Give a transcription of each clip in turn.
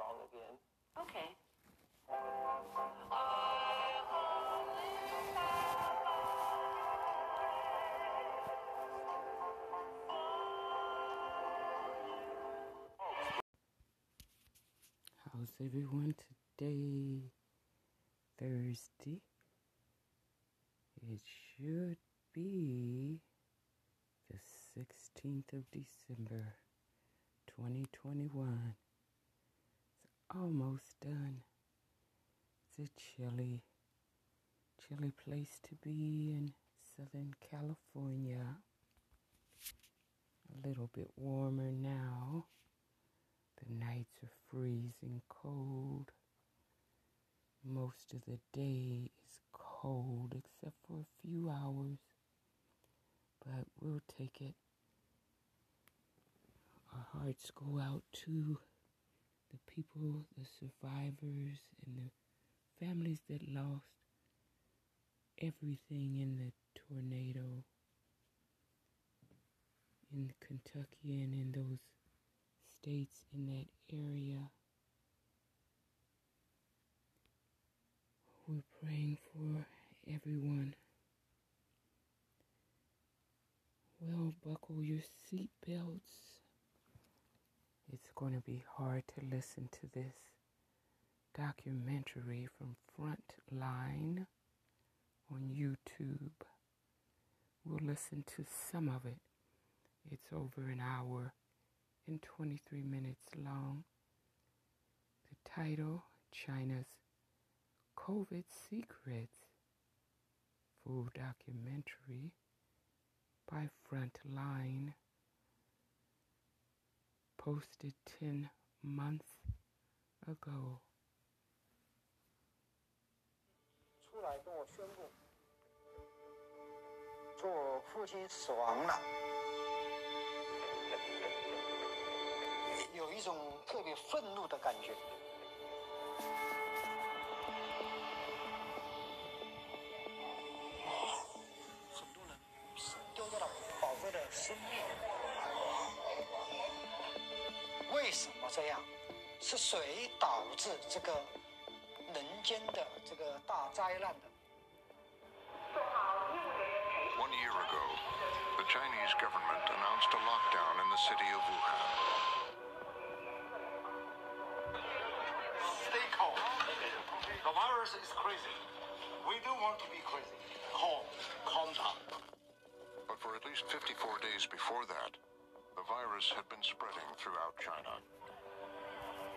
our favorite song again. Okay. How's everyone today? Thursday. It should be the 16th of December, 2021. Almost done. It's a chilly, chilly place to be in Southern California. A little bit warmer now. The nights are freezing cold. Most of the day is cold except for a few hours, but we'll take it. Our hearts go out to the people, the survivors, and the families that lost everything in the tornado in Kentucky and in those states in that area. We're praying for everyone. Well, buckle your seatbelts. It's going to be hard to listen to this documentary from Frontline on YouTube. We'll listen to some of it. It's over an hour and 23 minutes long. The title China's COVID Secrets full documentary by Frontline posted 10 months ago. 出来跟我宣布，说我父亲死亡了，有一种特别愤怒的感觉。这样？是谁导致这个人间的这个大灾难的？ One year ago, the Chinese government announced a lockdown in the city of Wuhan. Stay calm. The virus is crazy. We don't want to be crazy. Calm. Calm down. But for at least 54 days before that, the virus had been spreading throughout China.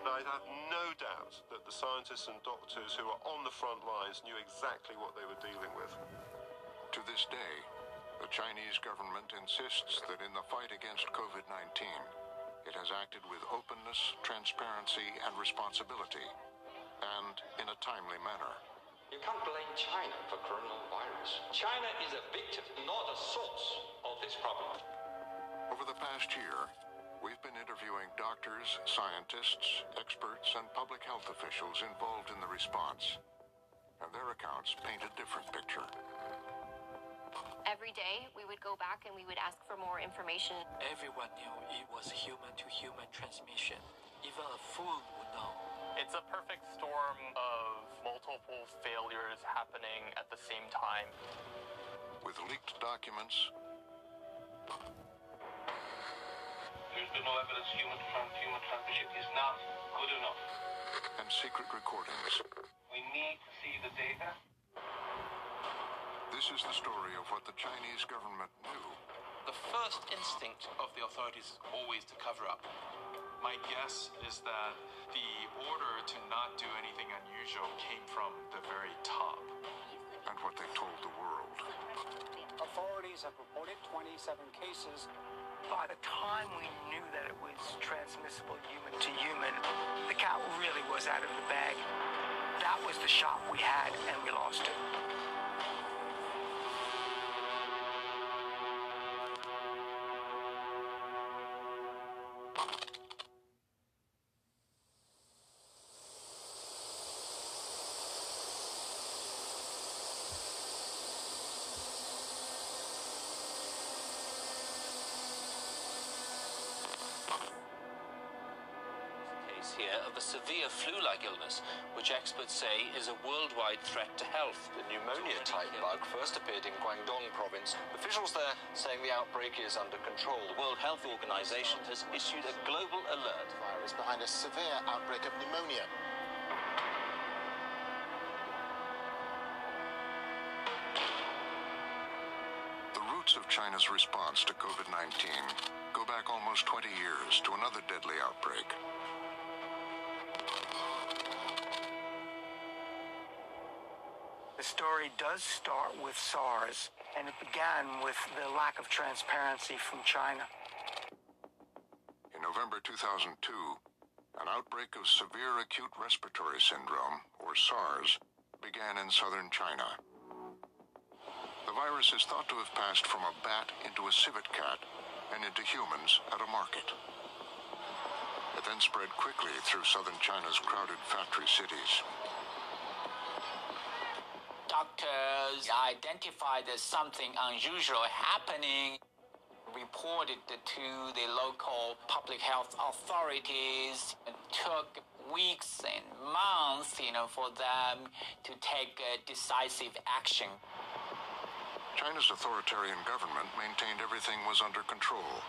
I have no doubt that the scientists and doctors who were on the front lines knew exactly what they were dealing with. To this day, the Chinese government insists that in the fight against COVID 19, it has acted with openness, transparency, and responsibility, and in a timely manner. You can't blame China for coronavirus. China is a victim, not a source of this problem. Over the past year, we've been interviewing doctors, scientists, experts, and public health officials involved in the response. And their accounts paint a different picture. Every day we would go back and we would ask for more information. Everyone knew it was human to human transmission. Even a fool would know. It's a perfect storm of multiple failures happening at the same time. With leaked documents, There's no evidence human from human transmission is not good enough. and secret recordings. We need to see the data. This is the story of what the Chinese government knew The first instinct of the authorities is always to cover up. My guess is that the order to not do anything unusual came from the very top. and what they told the world. Authorities have reported 27 cases. By the time we knew that it was transmissible human to human, the cat really was out of the bag. That was the shot we had, and we lost it. Severe flu-like illness, which experts say is a worldwide threat to health. The pneumonia-type bug first appeared in Guangdong province. Officials there saying the outbreak is under control. The World Health Organization has issued a global alert. Virus behind a severe outbreak of pneumonia. The roots of China's response to COVID 19 go back almost 20 years to another deadly outbreak. Story does start with SARS, and it began with the lack of transparency from China. In November 2002, an outbreak of severe acute respiratory syndrome, or SARS, began in southern China. The virus is thought to have passed from a bat into a civet cat and into humans at a market. It then spread quickly through southern China's crowded factory cities. Doctors identified that something unusual happening, reported to the local public health authorities. It took weeks and months, you know, for them to take uh, decisive action. China's authoritarian government maintained everything was under control.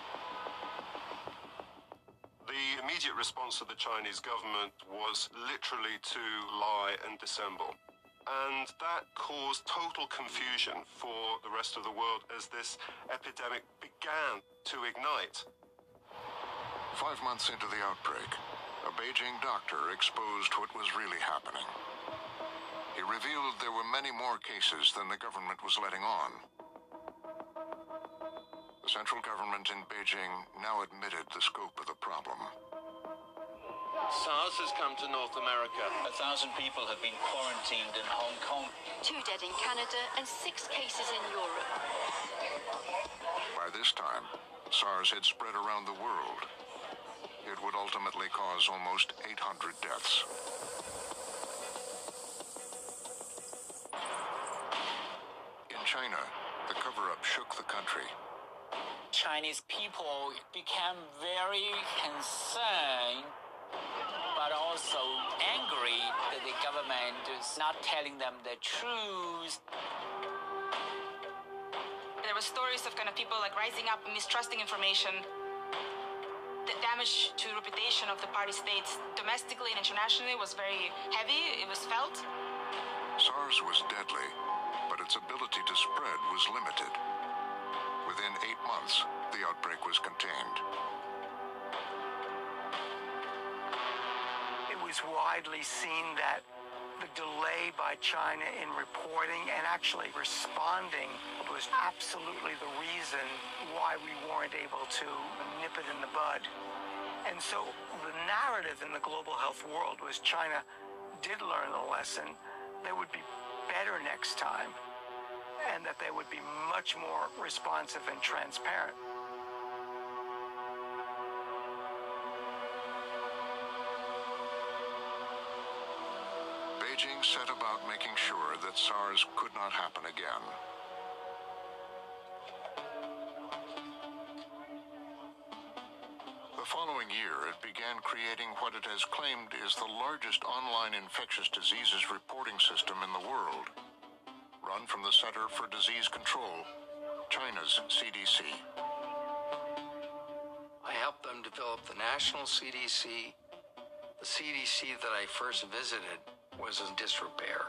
The immediate response of the Chinese government was literally to lie and dissemble. And that caused total confusion for the rest of the world as this epidemic began to ignite. Five months into the outbreak, a Beijing doctor exposed what was really happening. He revealed there were many more cases than the government was letting on. The central government in Beijing now admitted the scope of the problem. SARS has come to North America. A thousand people have been quarantined in Hong Kong. Two dead in Canada and six cases in Europe. By this time, SARS had spread around the world. It would ultimately cause almost 800 deaths. In China, the cover-up shook the country. Chinese people became very concerned, but also angry that the government is not telling them the truth. There were stories of kind of people like rising up, mistrusting information. The damage to reputation of the party states domestically and internationally was very heavy. It was felt. SARS was deadly, but its ability to spread was limited. Within eight months, the outbreak was contained. Was widely seen that the delay by China in reporting and actually responding was absolutely the reason why we weren't able to nip it in the bud. And so the narrative in the global health world was China did learn the lesson. They would be better next time and that they would be much more responsive and transparent. Making sure that SARS could not happen again. The following year, it began creating what it has claimed is the largest online infectious diseases reporting system in the world, run from the Center for Disease Control, China's CDC. I helped them develop the national CDC. The CDC that I first visited was in disrepair.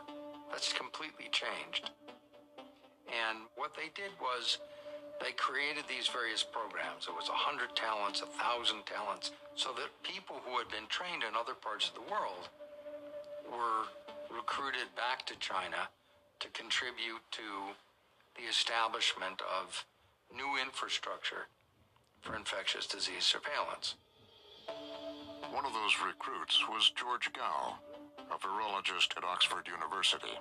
That's completely changed. And what they did was they created these various programs. It was 100 talents, 1,000 talents, so that people who had been trained in other parts of the world were recruited back to China to contribute to the establishment of new infrastructure for infectious disease surveillance. One of those recruits was George Gao, a virologist at Oxford University.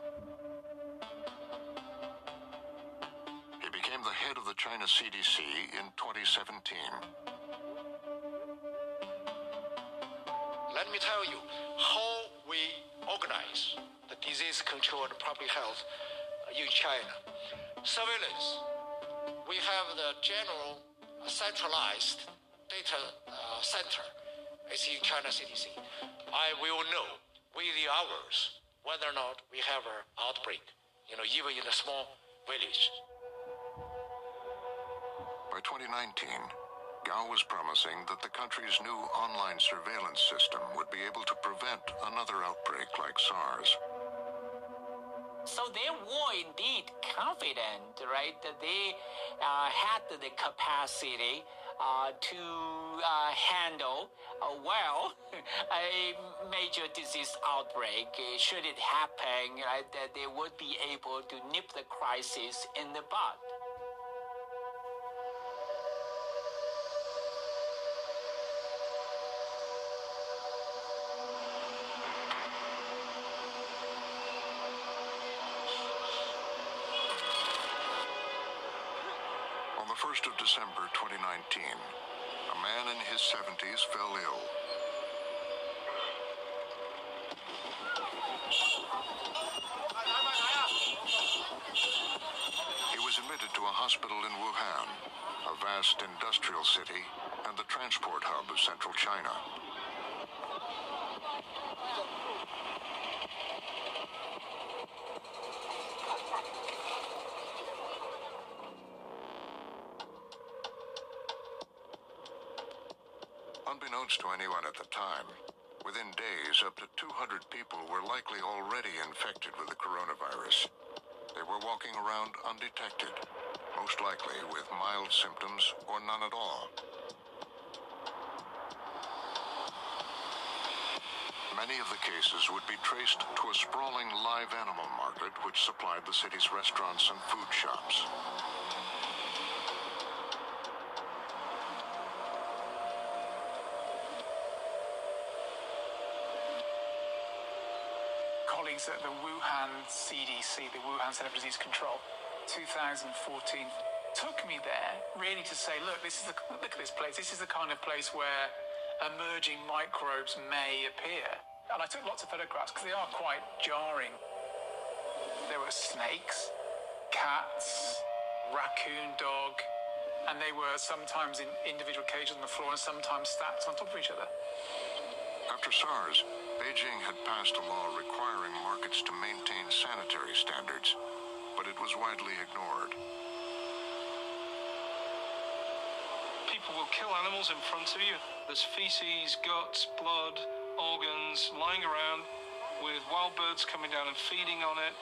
He became the head of the China CDC in 2017. Let me tell you how we organize the disease control and public health in China. Surveillance. We have the general centralized data uh, center It's in China CDC. I will know within the hours whether or not we have an outbreak, you know, even in a small village. By 2019, Gao was promising that the country's new online surveillance system would be able to prevent another outbreak like SARS. So they were indeed confident, right, that they uh, had the capacity to uh, handle uh, well a major disease outbreak. Uh, should it happen, right, that they would be able to nip the crisis in the bud. 1st of December 2019, a man in his 70s fell ill. He was admitted to a hospital in Wuhan, a vast industrial city and the transport hub of central China. Unbeknownst to anyone at the time, within days, up to 200 people were likely already infected with the coronavirus. They were walking around undetected, most likely with mild symptoms or none at all. Many of the cases would be traced to a sprawling live animal market which supplied the city's restaurants and food shops. Colleagues at the Wuhan CDC, the Wuhan Center for Disease Control, 2014, took me there really to say, look, this is the, look at this place. This is the kind of place where emerging microbes may appear. And I took lots of photographs because they are quite jarring. There were snakes, cats, raccoon dog, and they were sometimes in individual cages on the floor and sometimes stacked on top of each other. After SARS, Beijing had passed a law requiring markets to maintain sanitary standards, but it was widely ignored. People will kill animals in front of you. There's feces, guts, blood, organs lying around with wild birds coming down and feeding on it.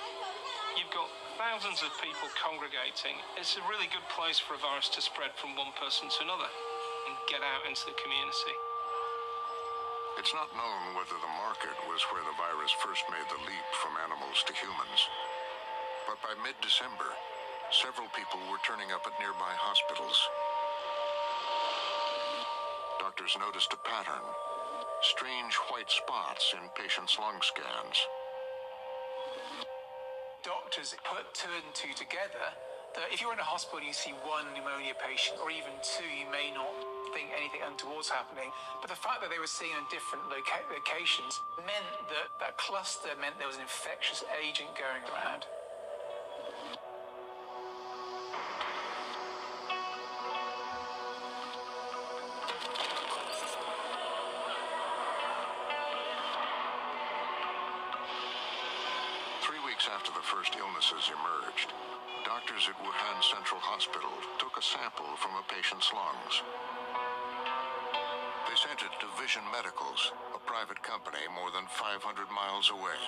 You've got thousands of people congregating. It's a really good place for a virus to spread from one person to another and get out into the community. It's not known whether the market was where the virus first made the leap from animals to humans. But by mid-December, several people were turning up at nearby hospitals. Doctors noticed a pattern. Strange white spots in patients' lung scans. Doctors put two and two together that if you're in a hospital and you see one pneumonia patient or even two, you may not think anything untoward's happening. But the fact that they were seeing in different loca- locations meant that that cluster meant there was an infectious agent going around. Three weeks after the first illnesses emerged, doctors at Wuhan Central Hospital took a sample from a patient's lungs. Vision Medicals, a private company more than 500 miles away.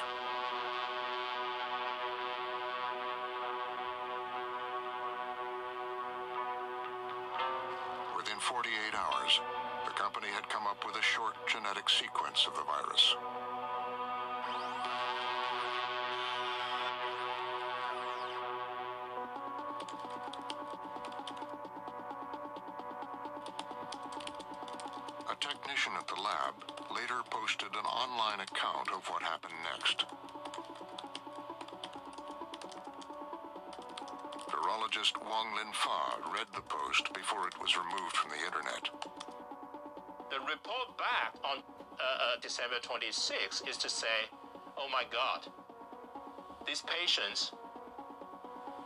Within 48 hours, the company had come up with a short genetic sequence of the virus. 26 is to say, oh my God, these patients'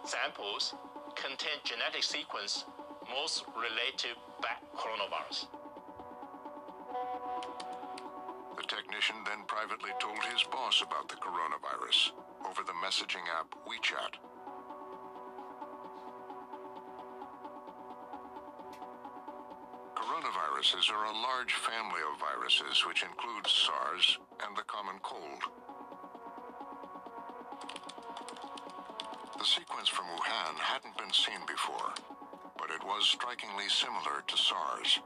samples contain genetic sequence most related to bat coronavirus. The technician then privately told his boss about the coronavirus over the messaging app WeChat. Coronaviruses are a large family of viruses which includes SARS and the common cold. The sequence from Wuhan hadn't been seen before, but it was strikingly similar to SARS.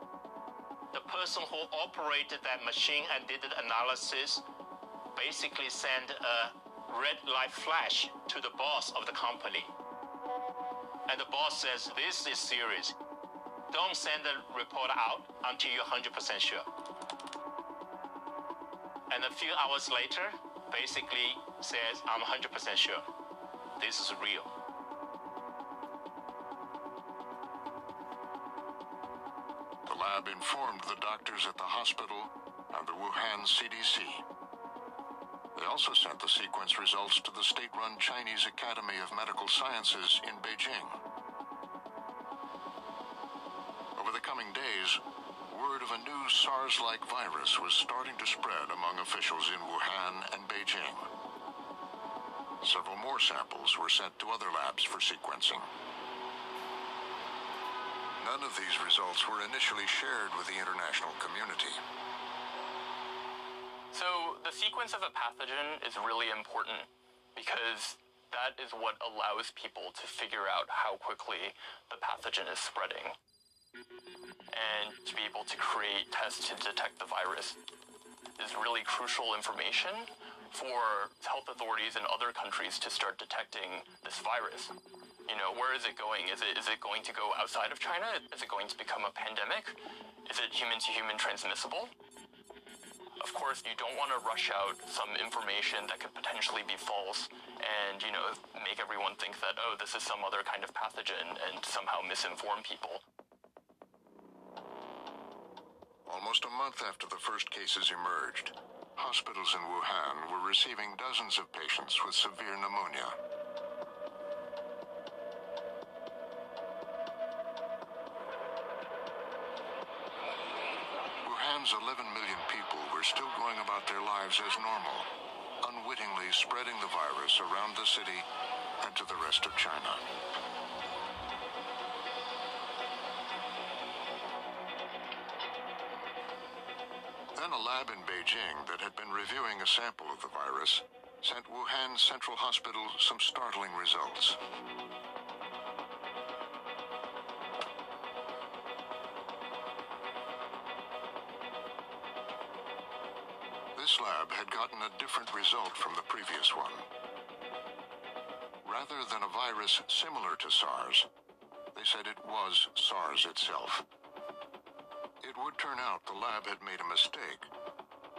The person who operated that machine and did the analysis basically sent a red light flash to the boss of the company. And the boss says, This is serious. Don't send the report out until you're 100% sure. And a few hours later, basically says, I'm 100% sure. This is real. The lab informed the doctors at the hospital and the Wuhan CDC. They also sent the sequence results to the state-run Chinese Academy of Medical Sciences in Beijing. SARS-like virus was starting to spread among officials in Wuhan and Beijing. Several more samples were sent to other labs for sequencing. None of these results were initially shared with the international community. So the sequence of a pathogen is really important because that is what allows people to figure out how quickly the pathogen is spreading and to be able to create tests to detect the virus is really crucial information for health authorities in other countries to start detecting this virus. You know, where is it going? Is it is it going to go outside of China? Is it going to become a pandemic? Is it human to human transmissible? Of course, you don't want to rush out some information that could potentially be false and, you know, make everyone think that, oh, this is some other kind of pathogen and somehow misinform people. Almost a month after the first cases emerged, hospitals in Wuhan were receiving dozens of patients with severe pneumonia. Wuhan's 11 million people were still going about their lives as normal, unwittingly spreading the virus around the city and to the rest of China. A lab in Beijing that had been reviewing a sample of the virus sent Wuhan Central Hospital some startling results. This lab had gotten a different result from the previous one. Rather than a virus similar to SARS, they said it was SARS itself. It would turn out the lab had made a mistake,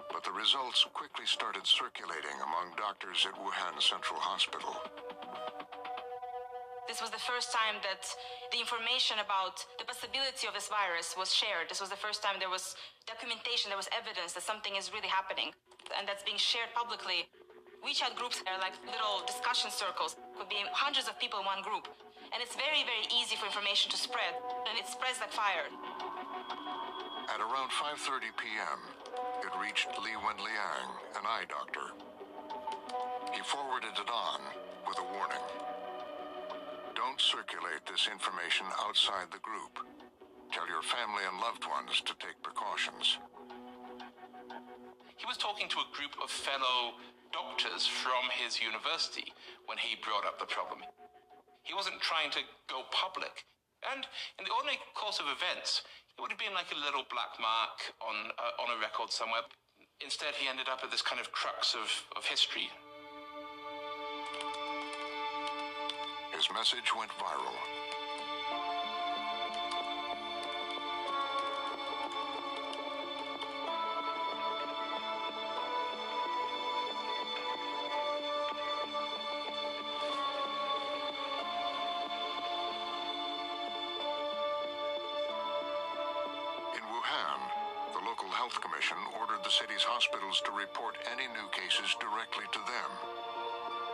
but the results quickly started circulating among doctors at Wuhan Central Hospital. This was the first time that the information about the possibility of this virus was shared. This was the first time there was documentation, there was evidence that something is really happening, and that's being shared publicly. WeChat groups are like little discussion circles, could be hundreds of people in one group. And it's very, very easy for information to spread, and it spreads like fire. At around 5.30 p.m., it reached Li Wenliang, an eye doctor. He forwarded it on with a warning. Don't circulate this information outside the group. Tell your family and loved ones to take precautions. He was talking to a group of fellow doctors from his university when he brought up the problem. He wasn't trying to go public. And in the ordinary course of events, it would have been like a little black mark on, uh, on a record somewhere. Instead, he ended up at this kind of crux of, of history. His message went viral. Hospitals to report any new cases directly to them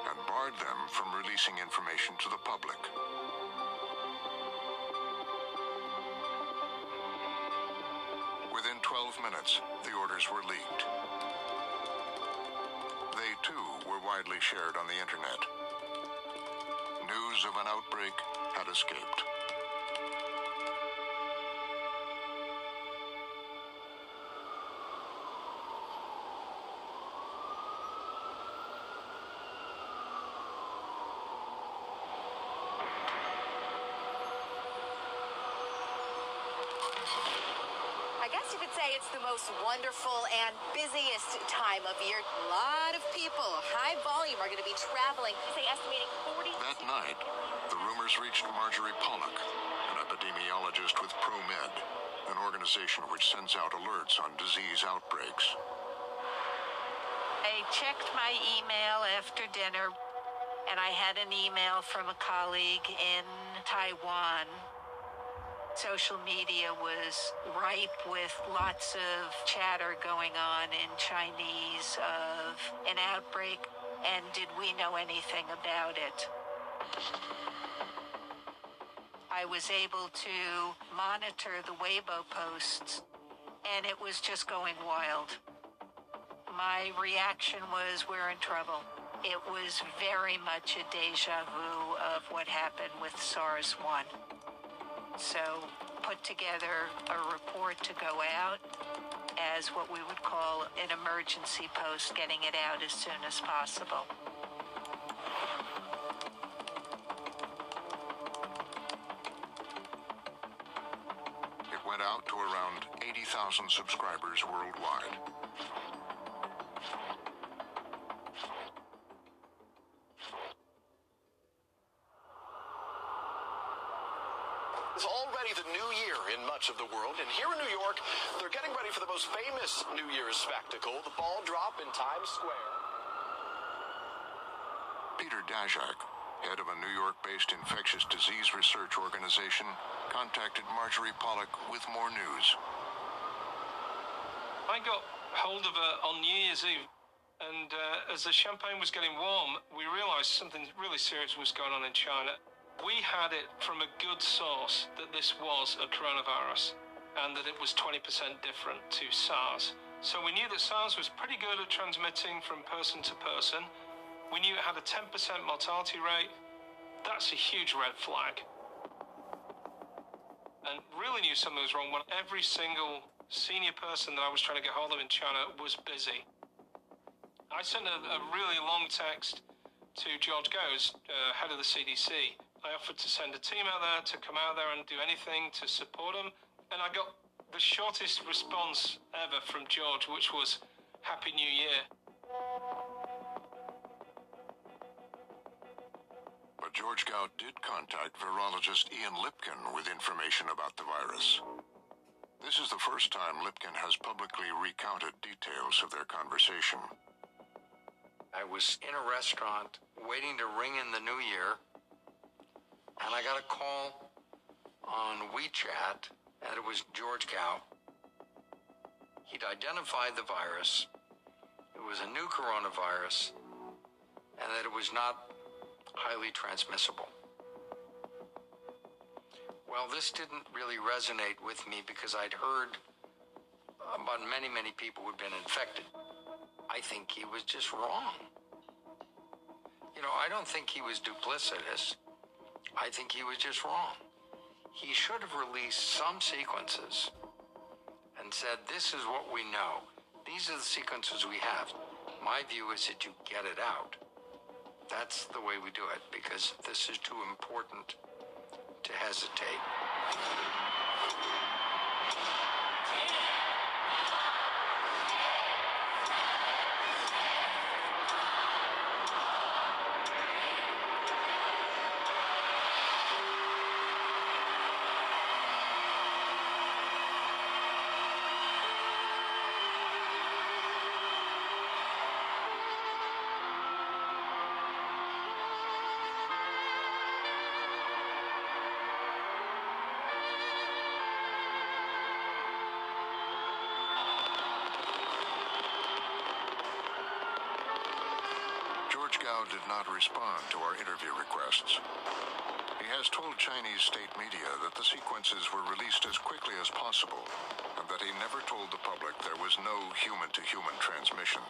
and barred them from releasing information to the public. Within 12 minutes, the orders were leaked. They too were widely shared on the internet. News of an outbreak had escaped. Guess you could say it's the most wonderful and busiest time of year. A lot of people, high volume, are going to be traveling. They say estimating 40. That night, the rumors reached Marjorie Pollack, an epidemiologist with ProMed, an organization which sends out alerts on disease outbreaks. I checked my email after dinner, and I had an email from a colleague in Taiwan. Social media was ripe with lots of chatter going on in Chinese of an outbreak, and did we know anything about it? I was able to monitor the Weibo posts, and it was just going wild. My reaction was, we're in trouble. It was very much a deja vu of what happened with SARS 1. So, put together a report to go out as what we would call an emergency post, getting it out as soon as possible. It went out to around 80,000 subscribers worldwide. It's already the new year in much of the world, and here in New York, they're getting ready for the most famous New Year's spectacle, the ball drop in Times Square. Peter Daszak, head of a New York-based infectious disease research organization, contacted Marjorie Pollack with more news. I got hold of her on New Year's Eve, and uh, as the champagne was getting warm, we realized something really serious was going on in China. We had it from a good source that this was a coronavirus and that it was 20% different to SARS. So we knew that SARS was pretty good at transmitting from person to person. We knew it had a 10% mortality rate. That's a huge red flag. And really knew something was wrong when every single senior person that I was trying to get hold of in China was busy. I sent a, a really long text to George Gao, uh, head of the CDC. I offered to send a team out there to come out there and do anything to support them, and I got the shortest response ever from George, which was Happy New Year. But George Gao did contact virologist Ian Lipkin with information about the virus. This is the first time Lipkin has publicly recounted details of their conversation. I was in a restaurant waiting to ring in the new year, and I got a call on WeChat, and it was George Gao. He'd identified the virus, it was a new coronavirus, and that it was not highly transmissible. Well, this didn't really resonate with me because I'd heard about many, many people who'd been infected. I think he was just wrong. You know, I don't think he was duplicitous. I think he was just wrong. He should have released some sequences and said, This is what we know. These are the sequences we have. My view is that you get it out. That's the way we do it because this is too important to hesitate. not respond to our interview requests. He has told Chinese state media that the sequences were released as quickly as possible and that he never told the public there was no human to human transmission.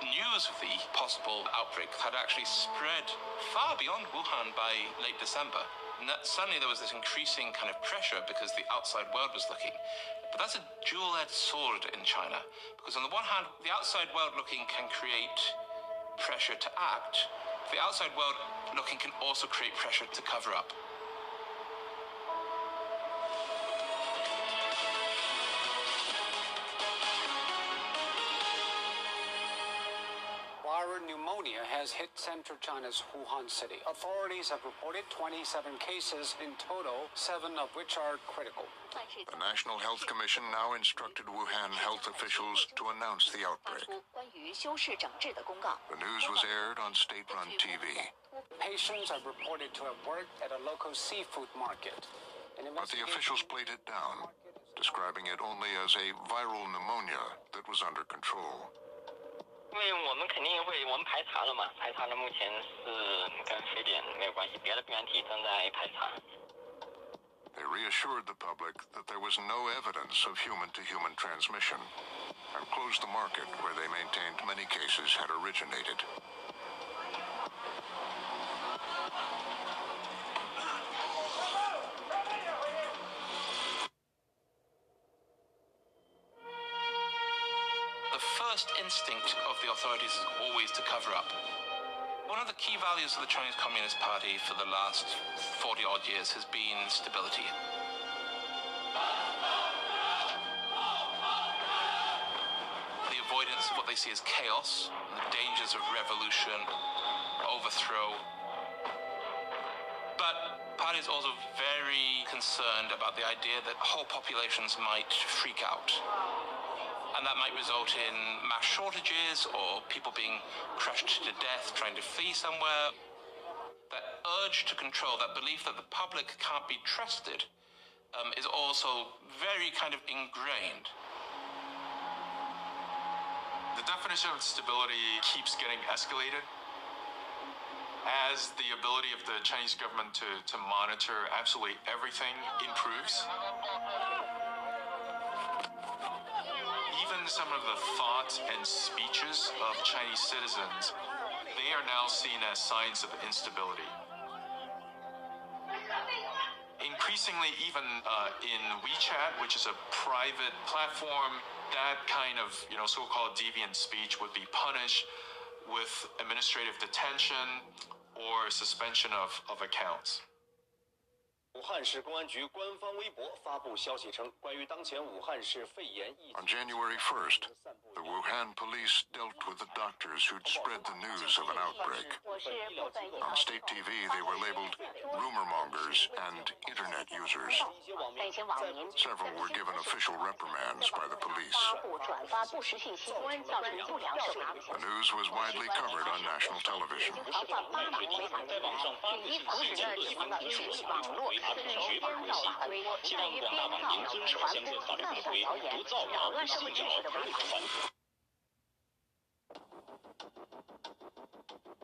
News of the possible outbreak had actually spread far beyond Wuhan by late December. And that suddenly there was this increasing kind of pressure because the outside world was looking. But that's a dual edged sword in China. Because on the one hand, the outside world looking can create pressure to act, the outside world looking can also create pressure to cover up. Hit central China's Wuhan city. Authorities have reported 27 cases in total, seven of which are critical. The National Health Commission now instructed Wuhan health officials to announce the outbreak. The news was aired on state run TV. Patients are reported to have worked at a local seafood market. But the officials played it down, describing it only as a viral pneumonia that was under control. 因为我们肯定会，我们排查了嘛，排查了，目前是跟非典没有关系，别的病原体正在排查。 They reassured the public that there was no evidence of human to human transmission and closed the market where they maintained many cases had originated. The authorities is always to cover up. One of the key values of the Chinese Communist Party for the last 40 odd years has been stability. The avoidance of what they see as chaos, the dangers of revolution, overthrow. But party is also very concerned about the idea that whole populations might freak out and that might result in mass shortages or people being crushed to death trying to flee somewhere. That urge to control, that belief that the public can't be trusted, um, is also very kind of ingrained. The definition of stability keeps getting escalated as the ability of the Chinese government to, to monitor absolutely everything improves. Even some of the thoughts and speeches of Chinese citizens, they are now seen as signs of instability. Increasingly, even uh, in WeChat, which is a private platform, that kind of you know so-called deviant speech would be punished with administrative detention or suspension of, of accounts. 武汉市公安局官方微博发布消息称，关于当前武汉市肺炎疫 On January 1st, the Wuhan police dealt with the doctors who'd spread the news of an outbreak. On state TV, they were labeled rumor mongers and internet users. Several were given official reprimands by the police. The news was widely covered on national television. 在网上发布信息，对方提出网络法律绝不姑息，希望广大网民遵守相关法律法规，不造谣、不信谣、不传。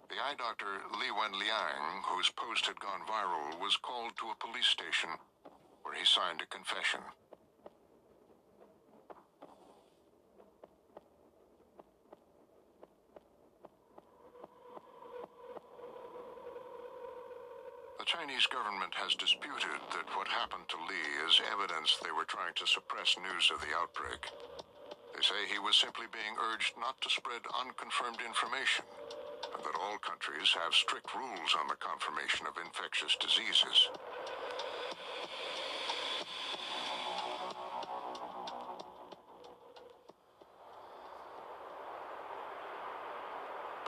The eye doctor Li Wenliang, whose post had gone viral, was called to a police station where he signed a confession. Chinese government has disputed that what happened to Li is evidence they were trying to suppress news of the outbreak. They say he was simply being urged not to spread unconfirmed information, and that all countries have strict rules on the confirmation of infectious diseases.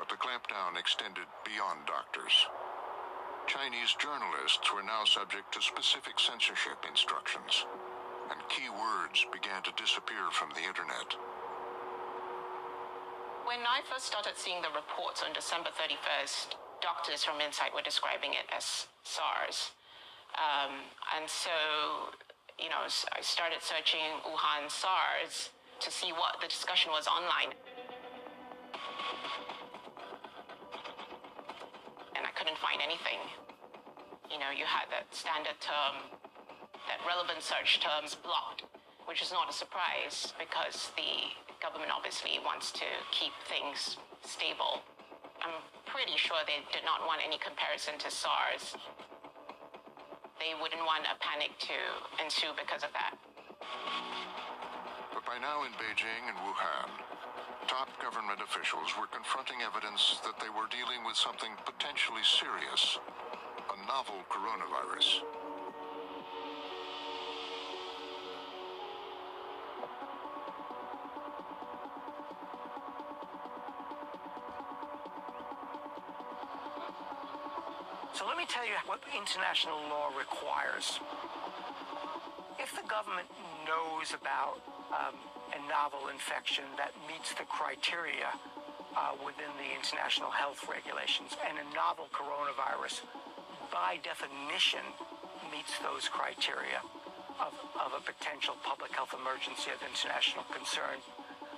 But the clampdown extended beyond doctors. Chinese journalists were now subject to specific censorship instructions, and key words began to disappear from the internet. When I first started seeing the reports on December 31st, doctors from Insight were describing it as SARS. Um, and so, you know, I started searching Wuhan SARS to see what the discussion was online. And I couldn't find anything. You know, you had that standard term, that relevant search terms blocked. which is not a surprise because the government obviously wants to keep things stable. I'm pretty sure they did not want any comparison to SARS. They wouldn't want a panic to ensue because of that. But by now in Beijing and Wuhan, top government officials were confronting evidence that they were dealing with something potentially serious a novel coronavirus. So let me tell you what international law requires. If the government knows about um, a novel infection that meets the criteria uh, within the international health regulations, and a novel coronavirus, by definition, meets those criteria of, of a potential public health emergency of international concern,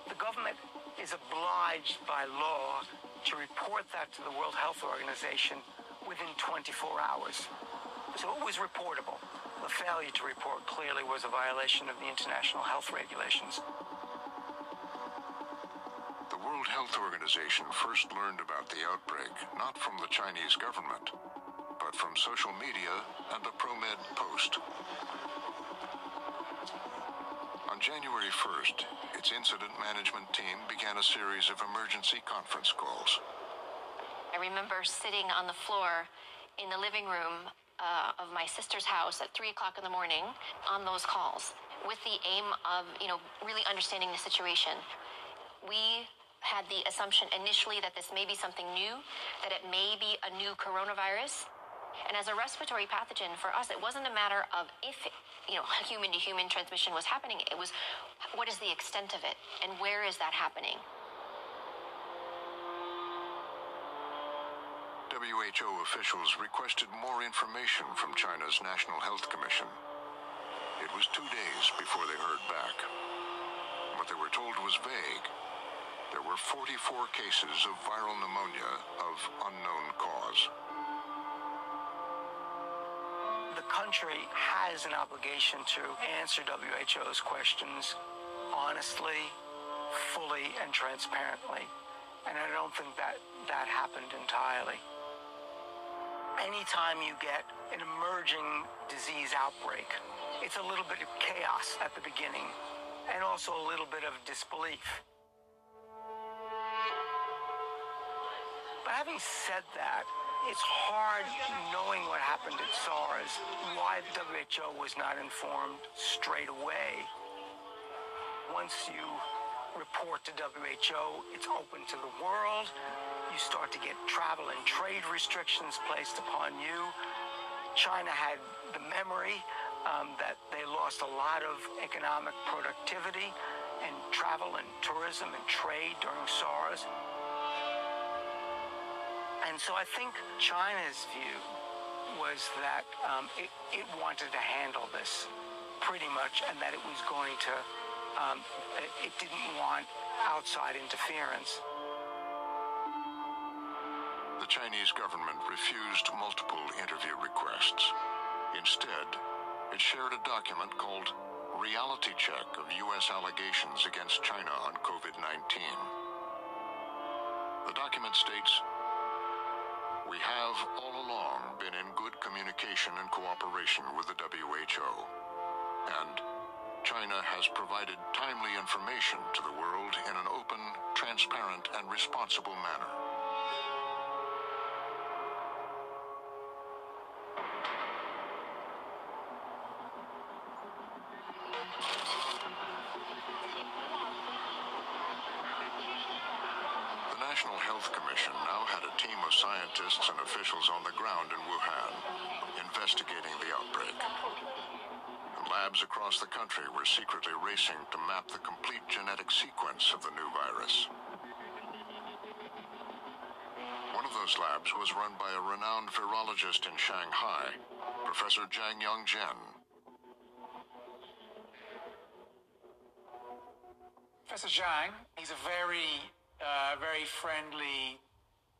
the government is obliged by law to report that to the World Health Organization within 24 hours. So it was reportable. The failure to report clearly was a violation of the international health regulations. The World Health Organization first learned about the outbreak not from the Chinese government, from social media and the ProMed post. On January 1st, its incident management team began a series of emergency conference calls. I remember sitting on the floor in the living room uh, of my sister's house at three o'clock in the morning on those calls with the aim of, you know, really understanding the situation. We had the assumption initially that this may be something new, that it may be a new coronavirus. And as a respiratory pathogen, for us, it wasn't a matter of if, you know, human to human transmission was happening. It was what is the extent of it and where is that happening? WHO officials requested more information from China's National Health Commission. It was two days before they heard back. What they were told was vague. There were 44 cases of viral pneumonia of unknown cause. Country has an obligation to answer WHO's questions honestly, fully, and transparently. And I don't think that that happened entirely anytime you get an emerging disease outbreak, it's a little bit of chaos at the beginning and also a little bit of disbelief. But having said that, it's hard knowing what happened at SARS, why the WHO was not informed straight away. Once you report to WHO, it's open to the world you start to get travel and trade restrictions placed upon you. China had the memory um, that they lost a lot of economic productivity and travel and tourism and trade during SARS. And so I think China's view was that um, it, it, wanted to handle this pretty much and that it was going to, um, it, it didn't want outside interference the Chinese government refused multiple interview requests. Instead, it shared a document called Reality Check of U.S. Allegations Against China on COVID-19. The document states, all along been in good communication and cooperation with the WHO, and China has provided timely information to the world in an open, transparent, and responsible manner. Scientists and officials on the ground in Wuhan investigating the outbreak. And labs across the country were secretly racing to map the complete genetic sequence of the new virus. One of those labs was run by a renowned virologist in Shanghai, Professor Zhang Yongzhen. Professor Zhang, he's a very, uh, very friendly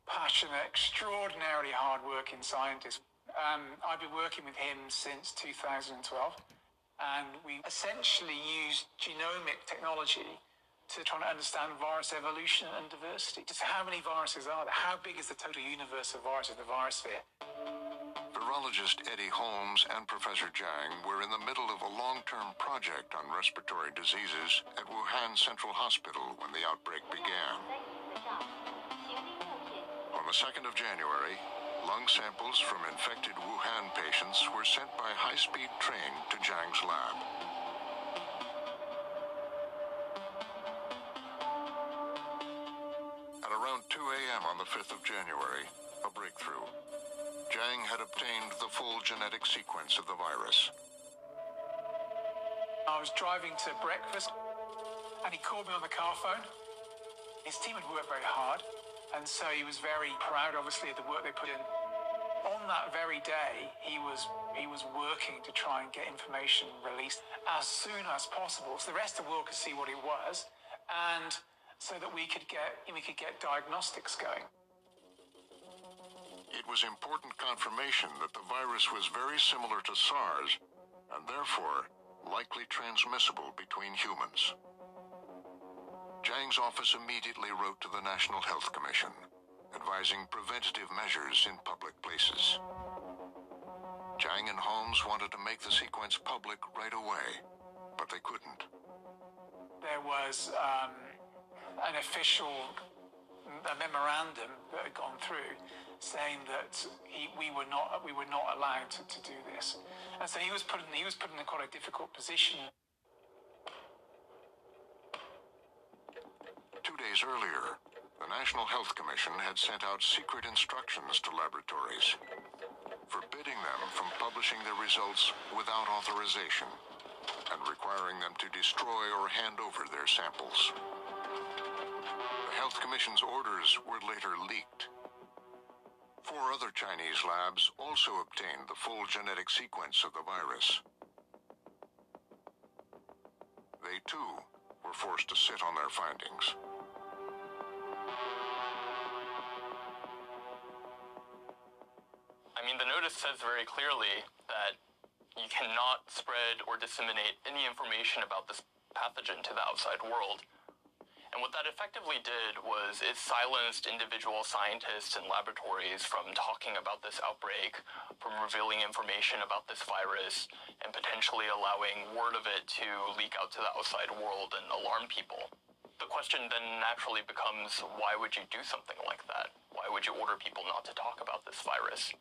passionate, extraordinarily hard-working scientist. Um, I've been working with him since 2012, And we essentially used genomic technology to try and understand virus evolution and diversity. Just how many viruses are there? How big is the total universe of viruses, the virusphere? Virologist Eddie Holmes and Professor Zhang were in the middle of a long-term project on respiratory diseases at Wuhan Central Hospital when the outbreak began. The 2nd of January, lung samples from infected Wuhan patients were sent by high-speed train to Zhang's lab. At around 2 a.m. on the 5th of January, a breakthrough. Jiang had obtained the full genetic sequence of the virus. I was driving to breakfast and he called me on the car phone. His team had worked very hard and so he was very proud obviously of the work they put in. On that very day, he was he was working to try and get information released as soon as possible so the rest of the world could see what it was and so that we could get we could get diagnostics going. It was important confirmation that the virus was very similar to SARS and therefore likely transmissible between humans. Zhang's office immediately wrote to the National Health Commission, advising preventative measures in public places. Zhang and Holmes wanted to make the sequence public right away, but they couldn't. There was um, an official a memorandum that had gone through saying that he, we were not we were not allowed to, to do this, and so he was put in he was put in a quite a difficult position. Two days earlier, the National Health Commission had sent out secret instructions to laboratories, forbidding them from publishing their results without authorization and requiring them to destroy or hand over their samples. The Health Commission's orders were later leaked. Four other Chinese labs also obtained the full genetic sequence of the virus. They too were forced to sit on their findings. Notice says very clearly that you cannot spread or disseminate any information about this pathogen to the outside world. And what that effectively did was it silenced individual scientists and laboratories from talking about this outbreak, from revealing information about this virus, and potentially allowing word of it to leak out to the outside world and alarm people. The question then naturally becomes why would you do something like that? Why would you order people not to talk about this virus?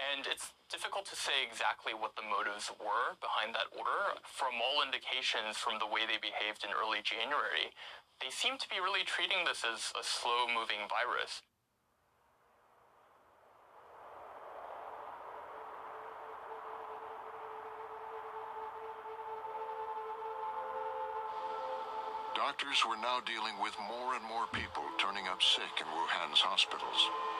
And it's difficult to say exactly what the motives were behind that order. From all indications from the way they behaved in early January, they seem to be really treating this as a slow moving virus. Doctors were now dealing with more and more people turning up sick in Wuhan's hospitals.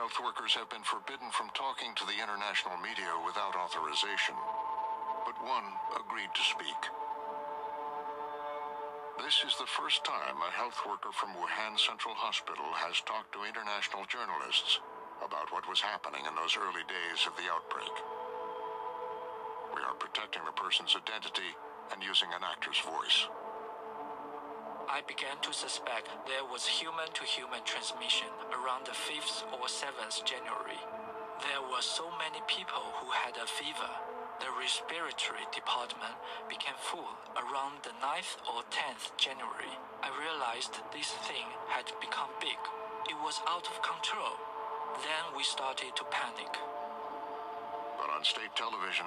Health workers have been forbidden from talking to the international media without authorization, but one agreed to speak. This is the first time a health worker from Wuhan Central Hospital has talked to international journalists about what was happening in those early days of the outbreak. We are protecting the person's identity and using an actor's voice. I began to suspect there was human to human transmission around the 5th or 7th January. There were so many people who had a fever. The respiratory department became full around the 9th or 10th January. I realized this thing had become big. It was out of control. Then we started to panic. But on state television,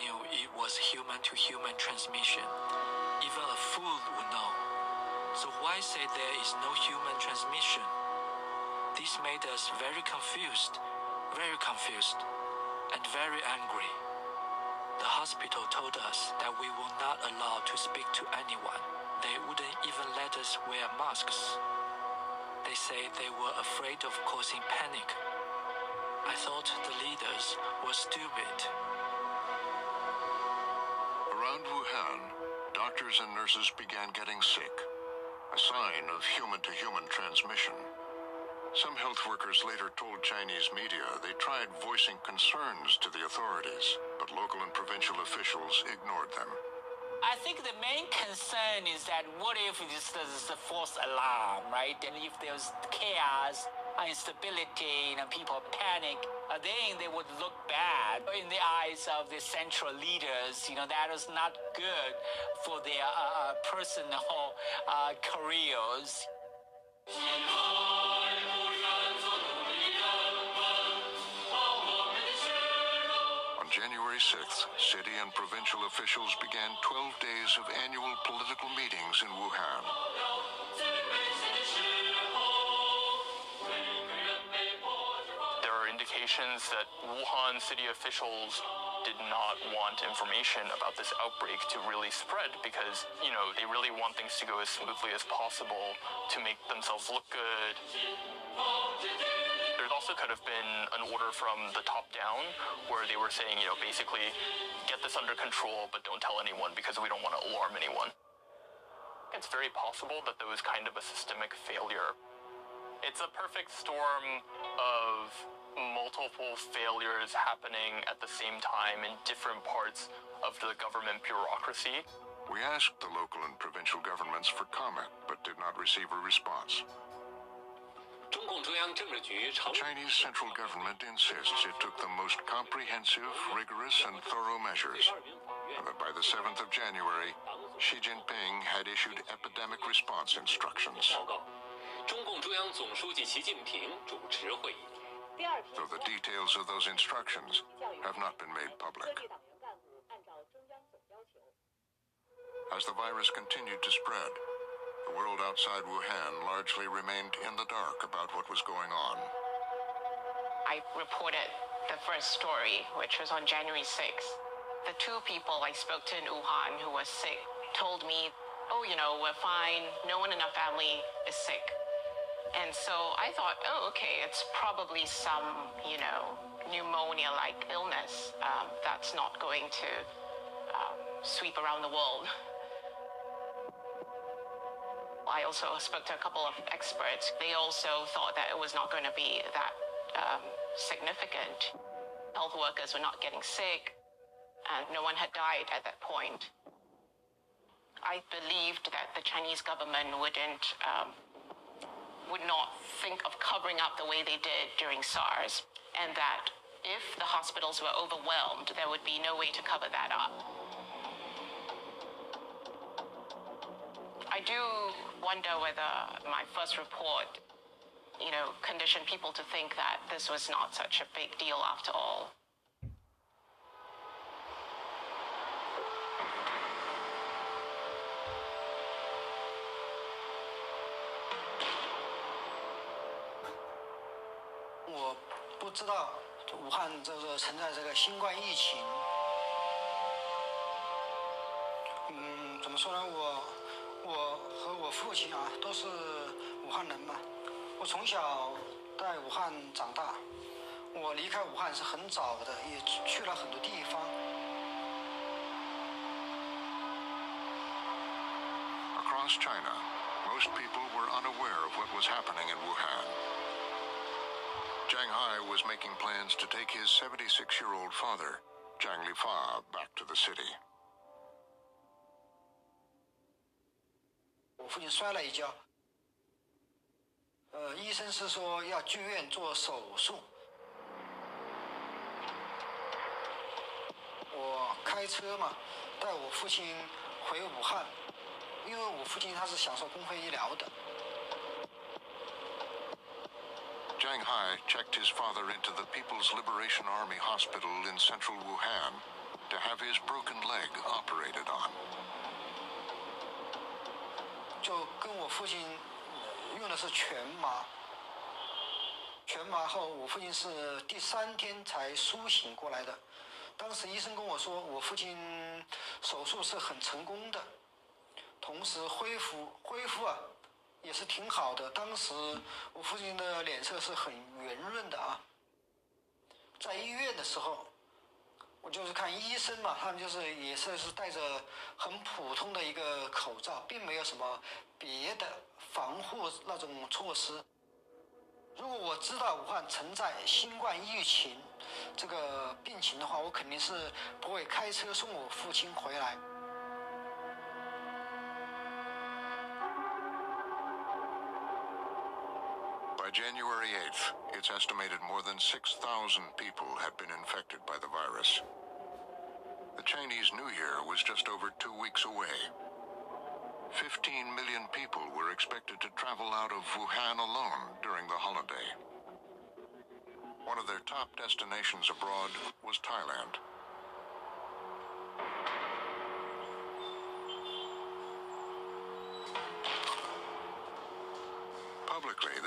knew it was human to human transmission. Even a fool would know. So why say there is no human transmission? This made us very confused, very confused, and very angry. The hospital told us that we were not allowed to speak to anyone. They wouldn't even let us wear masks. They say they were afraid of causing panic. I thought the leaders were stupid. Doctors and nurses began getting sick, a sign of human to human transmission. Some health workers later told Chinese media they tried voicing concerns to the authorities, but local and provincial officials ignored them. I think the main concern is that what if this is a false alarm, right? And if there's chaos, instability, you know, people panic, uh, then they would look bad in the eyes of the central leaders. You know, that is not good for their uh, personal uh, careers. On January 6th, city and provincial officials began 12 days of annual political meetings in Wuhan. Indications that Wuhan city officials did not want information about this outbreak to really spread because, you know, they really want things to go as smoothly as possible to make themselves look good. There also could have been an order from the top down where they were saying, you know, basically get this under control, but don't tell anyone because we don't want to alarm anyone. It's very possible that there was kind of a systemic failure. It's a perfect storm of multiple failures happening at the same time in different parts of the government bureaucracy. We asked the local and provincial governments for comment, but did not receive a response. The Chinese central government insists it took the most comprehensive, rigorous, and thorough measures, that by the 7th of January, Xi Jinping had issued epidemic response instructions. Though the details of those instructions have not been made public. As the virus continued to spread, the world outside Wuhan largely remained in the dark about what was going on. I reported the first story, which was on January 6th. The two people I spoke to in Wuhan who were sick told me, oh, you know, we're fine. No one in our family is sick. And so I thought, oh, okay, it's probably some, you know, pneumonia like illness um, that's not going to um, sweep around the world. I also spoke to a couple of experts. They also thought that it was not going to be that um, significant. Health workers were not getting sick, and no one had died at that point. I believed that the Chinese government wouldn't um, would not think of covering up the way they did during SARS, and that if the hospitals were overwhelmed, there would be no way to cover that up. I do wonder whether my first report, you know, conditioned people to think that this was not such a big deal after all. 知道武汉这个存在这个新冠疫情。嗯，怎么说呢？我我和我父亲啊都是武汉人嘛。我从小在武汉长大，我离开武汉是很早的，也去了很多地方。Across China, most people were unaware of what was happening in Wuhan. Zhang Hai was making plans to take his 76 year old father, Zhang Lifa, back to the city. 我父亲摔了一跤，呃，医生是说要住院做手术。我开车嘛，带我父亲回武汉，因为我父亲他是享受公费医疗的。Zhang Hai checked his father into the People's Liberation Army Hospital in central Wuhan to have his broken leg operated on. 就跟我父亲用的是全麻，全麻后，我父亲是第三天才苏醒过来的。当时医生跟我说，我父亲手术是很成功的，同时恢复恢复啊也是挺好的。当时我父亲的脸色是很圆润的啊。在医院的时候，我就是看医生嘛，他们就是也是是戴着很普通的一个口罩，并没有什么别的防护那种措施。如果我知道武汉存在新冠疫情这个病情的话，我肯定是不会开车送我父亲回来。8th, it's estimated more than 6,000 people had been infected by the virus. The Chinese New Year was just over two weeks away. 15 million people were expected to travel out of Wuhan alone during the holiday. One of their top destinations abroad was Thailand.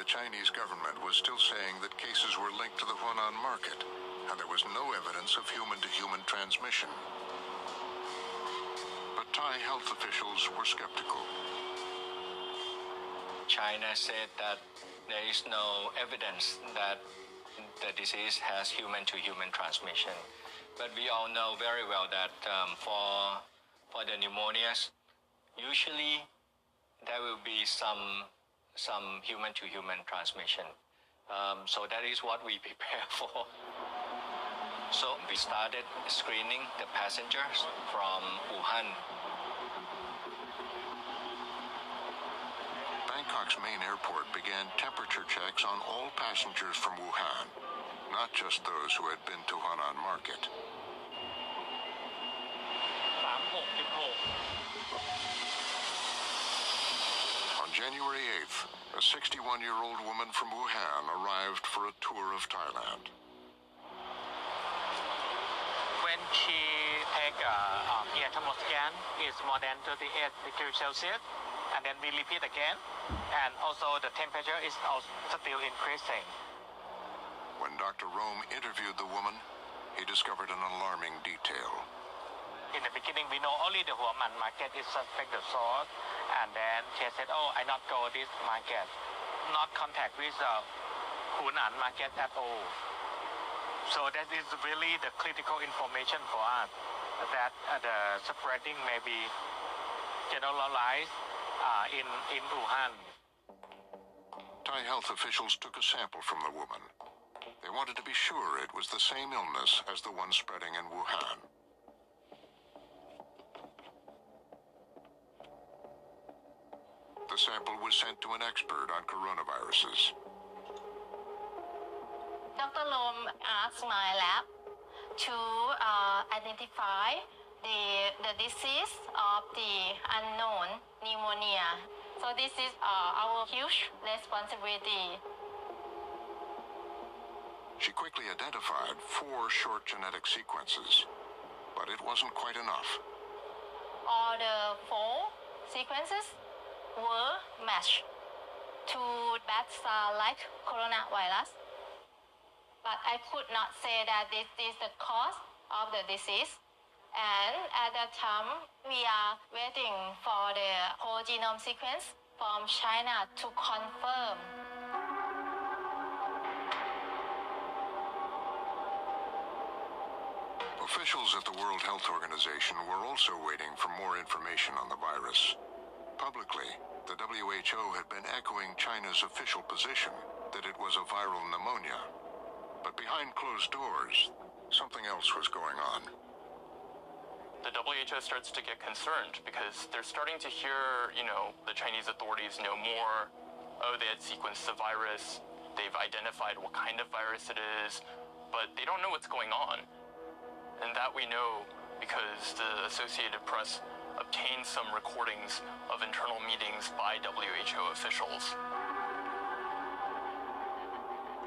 Chinese government was still saying that cases were linked to the Huanan market, and there was no evidence of human-to-human transmission. But Thai health officials were skeptical. China said that there is no evidence that the disease has human-to-human transmission. But we all know very well that um, for for the pneumonias, usually there will be some some human-to-human transmission. Um, so that is what we prepare for. So we started screening the passengers from Wuhan. Bangkok's main airport began temperature checks on all passengers from Wuhan, not just those who had been to Huanan Market. On January 8th, a 61-year-old woman from Wuhan arrived for a tour of Thailand. When she take a um, ear thermoscan, it's more than 38 degrees Celsius, and then we repeat again, and also the temperature is also still increasing. When Dr. Rome interviewed the woman, he discovered an alarming detail. In the beginning, we know only the Huanan market is suspected source, and then she said, "Oh, I not go this market, not contact with the Huanan market at all." So that is really the critical information for us that uh, the spreading may be generalized uh, in in Wuhan. Thai health officials took a sample from the woman. They wanted to be sure it was the same illness as the one spreading in Wuhan. The sample was sent to an expert on coronaviruses. Dr. Lom asked my lab to uh, identify the, the disease of the unknown pneumonia. So this is uh, our huge responsibility. She quickly identified four short genetic sequences, but it wasn't quite enough. All the four sequences were matched to bat SARS-like uh, coronavirus. But I could not say that this is the cause of the disease. And at that time, we are waiting for the whole genome sequence from China to confirm. Officials at the World Health Organization were also waiting for more information on the virus. Publicly, the WHO had been echoing China's official position that it was a viral pneumonia. But behind closed doors, something else was going on. the WHO starts to get concerned because they're starting to hear, you know, the Chinese authorities know more. Oh, they had sequenced the virus. They've identified what kind of virus it is, but they don't know what's going on. And that we know because the Associated Press obtained some recordings of internal meetings by WHO officials.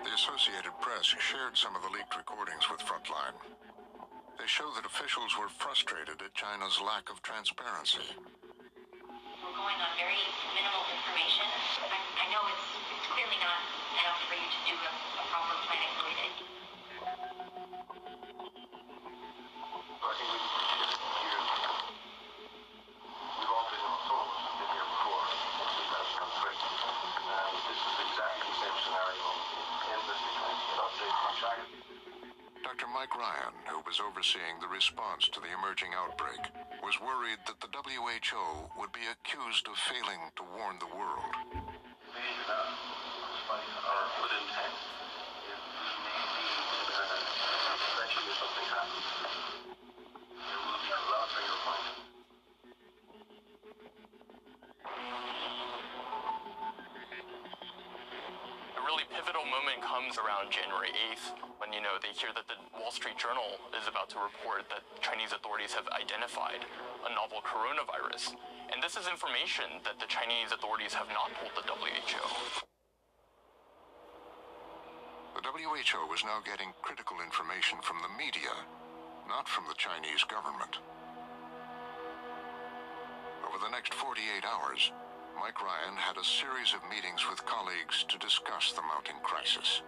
The Associated Press shared some of the leaked recordings with Frontline. They show that officials were frustrated at China's lack of transparency. We're going on very minimal information. I, I know it's it's clearly not enough for you to do a, a proper planning holiday. I think we appreciate it here. We've all been, some of us have been here before in 2003. And this is exactly the same scenario in this update from China. Dr. Mike Ryan, who was overseeing the response to the emerging outbreak, was worried that the WHO would be accused of failing to warn the world. Pointing. A really pivotal moment comes around January 8th when, you know, they hear that the Wall Street Journal is about to report that Chinese authorities have identified a novel coronavirus. And this is information that the Chinese authorities have not told the WHO. The WHO was now getting critical information from the media, not from the Chinese government. Over the next 48 hours, Mike Ryan had a series of meetings with colleagues to discuss the mounting crisis.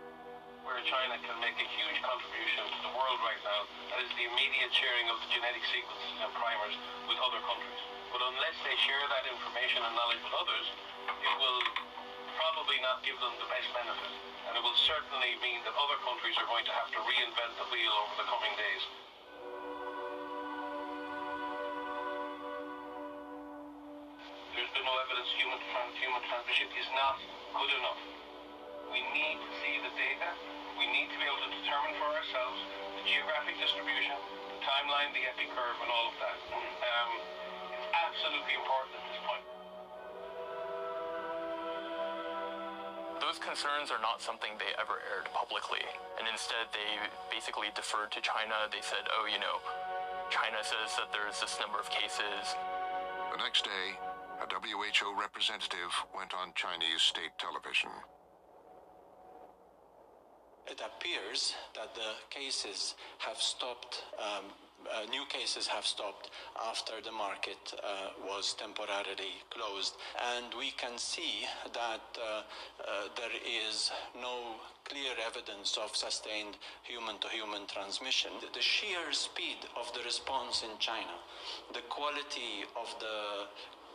Where China can make a huge contribution to the world right now, that is the immediate sharing of the genetic sequences and primers with other countries. But unless they share that information and knowledge with others, it will probably not give them the best benefit. And it will certainly mean that other countries are going to have to reinvent the wheel over the coming days. There's been no evidence human trans- human transmission is not good enough. We need to see the data. We need to be able to determine for ourselves the geographic distribution, the timeline, the epi curve, and all of that. Um, it's absolutely important at this point. Those concerns are not something they ever aired publicly. And instead, they basically deferred to China. They said, oh, you know, China says that there's this number of cases. The next day, a WHO representative went on Chinese state television. It appears that the cases have stopped, um, uh, new cases have stopped after the market uh, was temporarily closed. And we can see that uh, uh there is no clear evidence of sustained human to human transmission. The, sheer speed of the response in China, the quality of the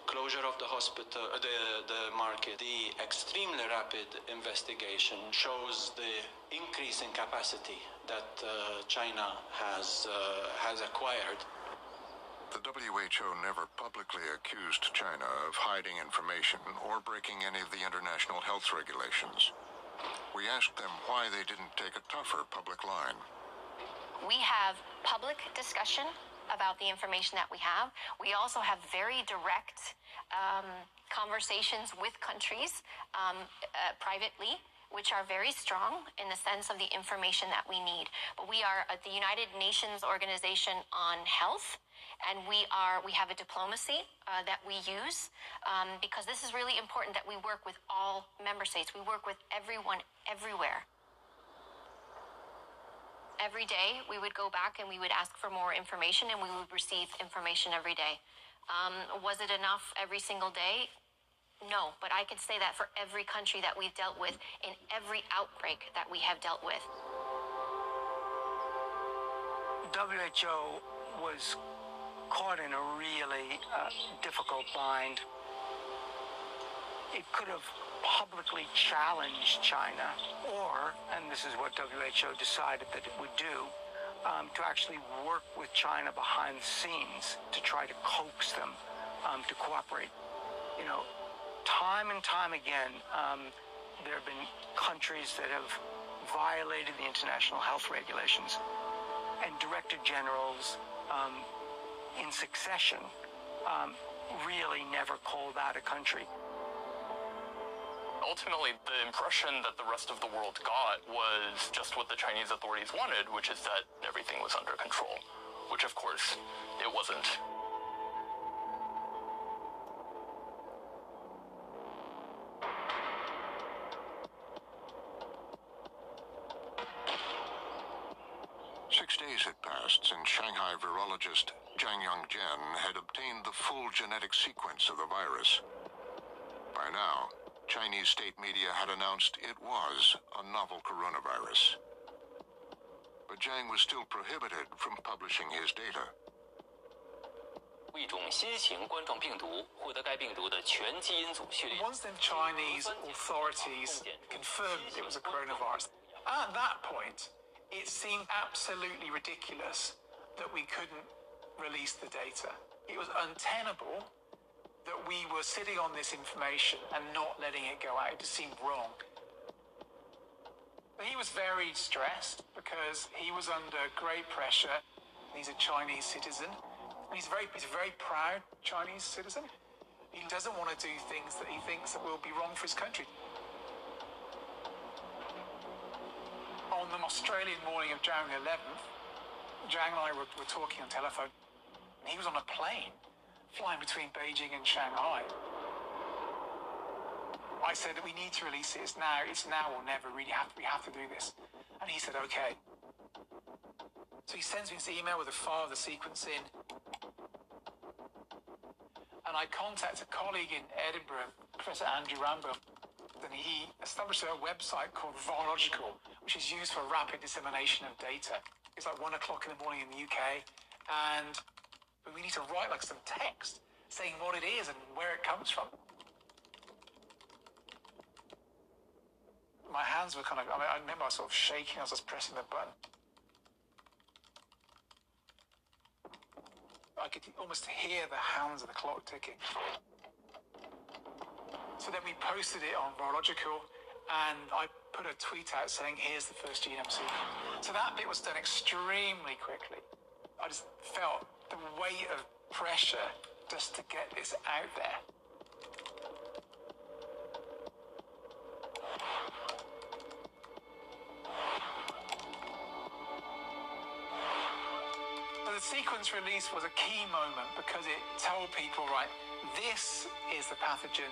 closure of the hospital, uh, the, the market, the extremely rapid investigation shows the increase in capacity that uh, China has, uh, has acquired. The WHO never publicly accused China of hiding information or breaking any of the international health regulations. We asked them why they didn't take a tougher public line. We have public discussion about the information that we have. We also have very direct um, conversations with countries um, uh, privately. Which are very strong in the sense of the information that we need. But we are at the United Nations Organization on Health, and we are we have a diplomacy uh, that we use um, because this is really important that we work with all member states. We work with everyone everywhere every day we would go back and we would ask for more information and we would receive information every day. Um, was it enough every single day? No, but I can say that for every country that we've dealt with in every outbreak that we have dealt with. WHO was caught in a really uh, difficult bind. It could have publicly challenged China, or, and this is what WHO decided that it would do, um, to actually work with China behind the scenes to try to coax them um, to cooperate. You know, time and time again, um, there have been countries that have violated the international health regulations, and director generals um, in succession um, really never called out a country ultimately, the impression that the rest of the world got was just what the Chinese authorities wanted, which is that everything was under control, which of course it wasn't. virologist Zhang Yongzhen had obtained the full genetic sequence of the virus. By now, Chinese state media had announced it was a novel coronavirus. But Zhang was still prohibited from publishing his data. 一种新型冠状病毒获得该病毒的全基因组序列。Once the Chinese authorities confirmed it was a coronavirus, at that point, it seemed absolutely ridiculous that we couldn't release the data. It was untenable that we were sitting on this information and not letting it go out. It just seemed wrong. But he was very stressed because he was under great pressure. He's a Chinese citizen. He's very, he's a very proud Chinese citizen. He doesn't want to do things that he thinks that will be wrong for his country. On the Australian morning of January 11th, Zhang and I were, were talking on telephone. He was on a plane flying between Beijing and Shanghai. I said that we need to release it. It's now. It's now or never. Really have we have to do this. And he said, okay. So he sends me this email with a file of the sequence in. And I contact a colleague in Edinburgh, Professor Andrew Rambaut, and he established a website called Virological, which is used for rapid dissemination of data. It's like one o'clock in the morning in the UK, and we need to write like some text saying what it is and where it comes from. My hands were kind of, I, mean, I remember I was sort of shaking as I was pressing the button. I could almost hear the hands of the clock ticking. So then we posted it on Virological, and I put a tweet out saying, here's the first sequence. So that bit was done extremely quickly. I just felt the weight of pressure just to get this out there. The sequence release was a key moment because it told people, right, this is the pathogen,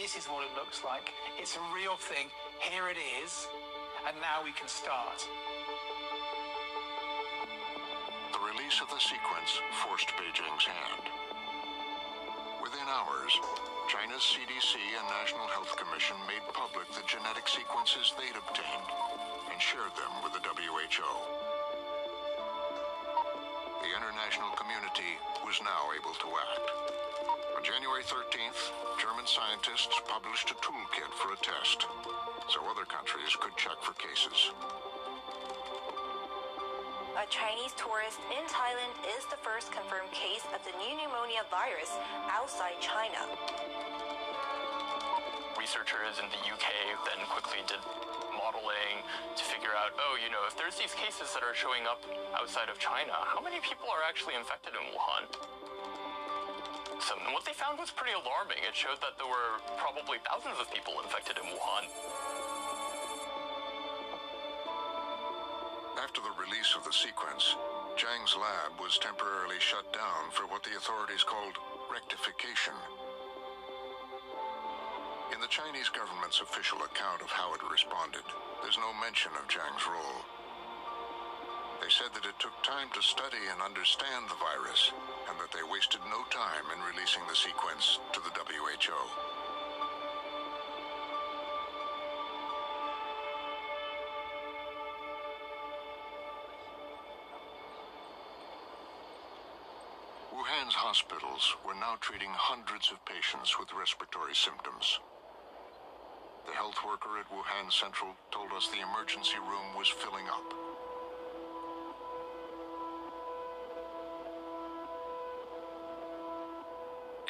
this is what it looks like, it's a real thing, here it is, and now we can start. The release of the sequence forced Beijing's hand. Within hours, China's CDC and National Health Commission made public the genetic sequences they'd obtained and shared them with the WHO. The international community was now able to act. On January 13th, German scientists published a toolkit for a test, so other countries could check for cases. A Chinese tourist in Thailand is the first confirmed case of the new pneumonia virus outside China. Researchers in the UK then quickly did modeling to figure out, oh, you know, if there's these cases that are showing up outside of China, how many people are actually infected in Wuhan? So what they found was pretty alarming. It showed that there were probably thousands of people infected in Wuhan. After the release of the sequence, Zhang's lab was temporarily shut down for what the authorities called rectification. In the Chinese government's official account of how it responded, there's no mention of Zhang's role. They said that it took time to study and understand the virus, and that they wasted no time in releasing the sequence to the WHO. Treating hundreds of patients with respiratory symptoms. The health worker at Wuhan Central told us the emergency room was filling up.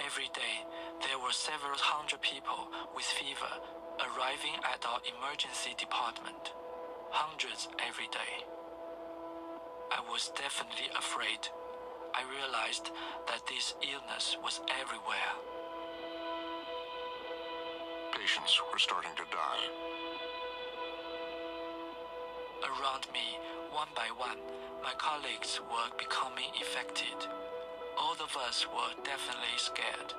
Every day, there were several hundred people with fever arriving at our emergency department. Hundreds every day. I was definitely afraid. I realized that this illness was everywhere. Patients were starting to die. Around me, one by one, my colleagues were becoming infected. All of us were definitely scared.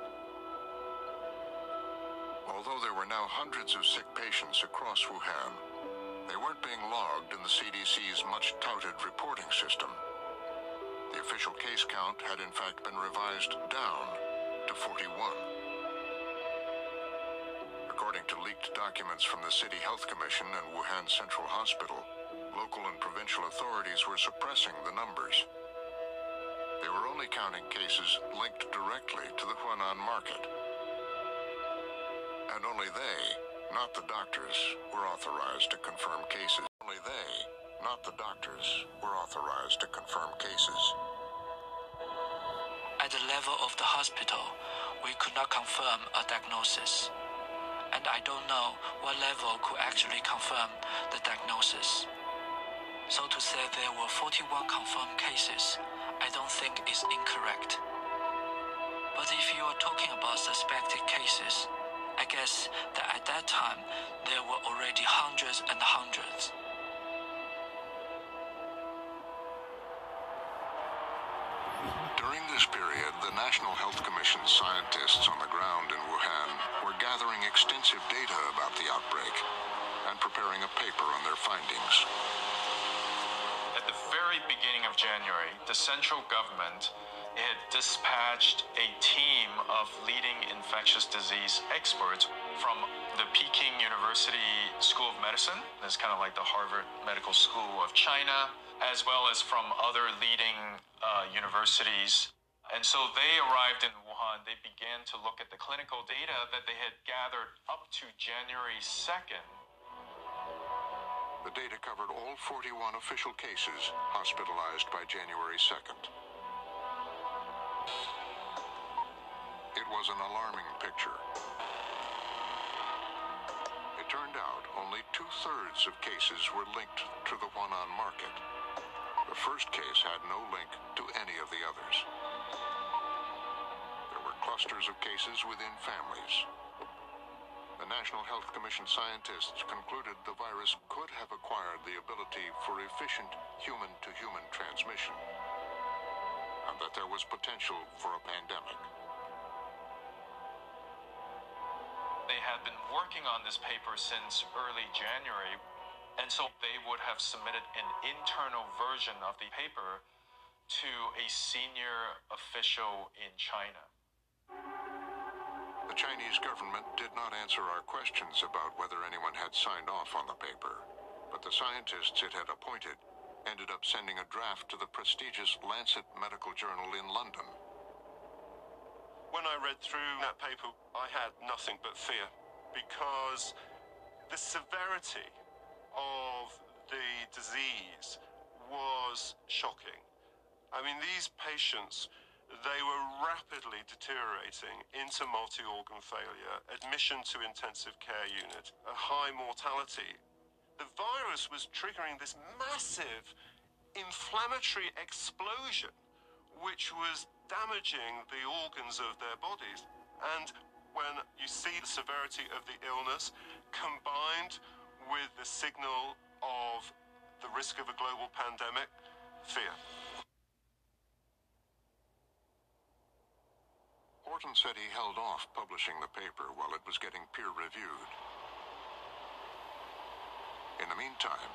Although there were now hundreds of sick patients across Wuhan, they weren't being logged in the CDC's much touted reporting system. Official case count had in fact been revised down to 41. According to leaked documents from the City Health Commission and Wuhan Central Hospital, local and provincial authorities were suppressing the numbers. They were only counting cases linked directly to the Huanan market. And only they, not the doctors, were authorized to confirm cases. Only they, not the doctors, were authorized to confirm cases. Level of the hospital, we could not confirm a diagnosis. And I don't know what level could actually confirm the diagnosis. So to say there were 41 confirmed cases, I don't think is incorrect. But if you are talking about suspected cases, I guess that at that time there were already hundreds and hundreds. National Health Commission scientists on the ground in Wuhan were gathering extensive data about the outbreak and preparing a paper on their findings. At the very beginning of January, the central government had dispatched a team of leading infectious disease experts from the Peking University School of Medicine, that's kind of like the Harvard Medical School of China, as well as from other leading uh, universities. And so they arrived in Wuhan. They began to look at the clinical data that they had gathered up to January 2nd. The data covered all 41 official cases hospitalized by January 2nd. It was an alarming picture. It turned out only two-thirds of cases were linked to the Huanan market. The first case had no link to any of the others. Clusters of cases within families. The National Health Commission scientists concluded the virus could have acquired the ability for efficient human-to-human transmission, and that there was potential for a pandemic. They had been working on this paper since early January, and so they would have submitted an internal version of the paper to a senior official in China. The Chinese government did not answer our questions about whether anyone had signed off on the paper, but the scientists it had appointed ended up sending a draft to the prestigious Lancet Medical Journal in London. When I read through that paper, I had nothing but fear because the severity of the disease was shocking. I mean, these patients, they were rapidly deteriorating into multi-organ failure, admission to intensive care unit, a high mortality. The virus was triggering this massive inflammatory explosion, which was damaging the organs of their bodies. And when you see the severity of the illness combined with the signal of the risk of a global pandemic, fear. Horton said he held off publishing the paper while it was getting peer reviewed. In the meantime,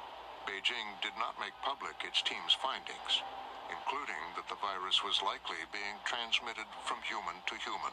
Beijing did not make public its team's findings, including that the virus was likely being transmitted from human to human.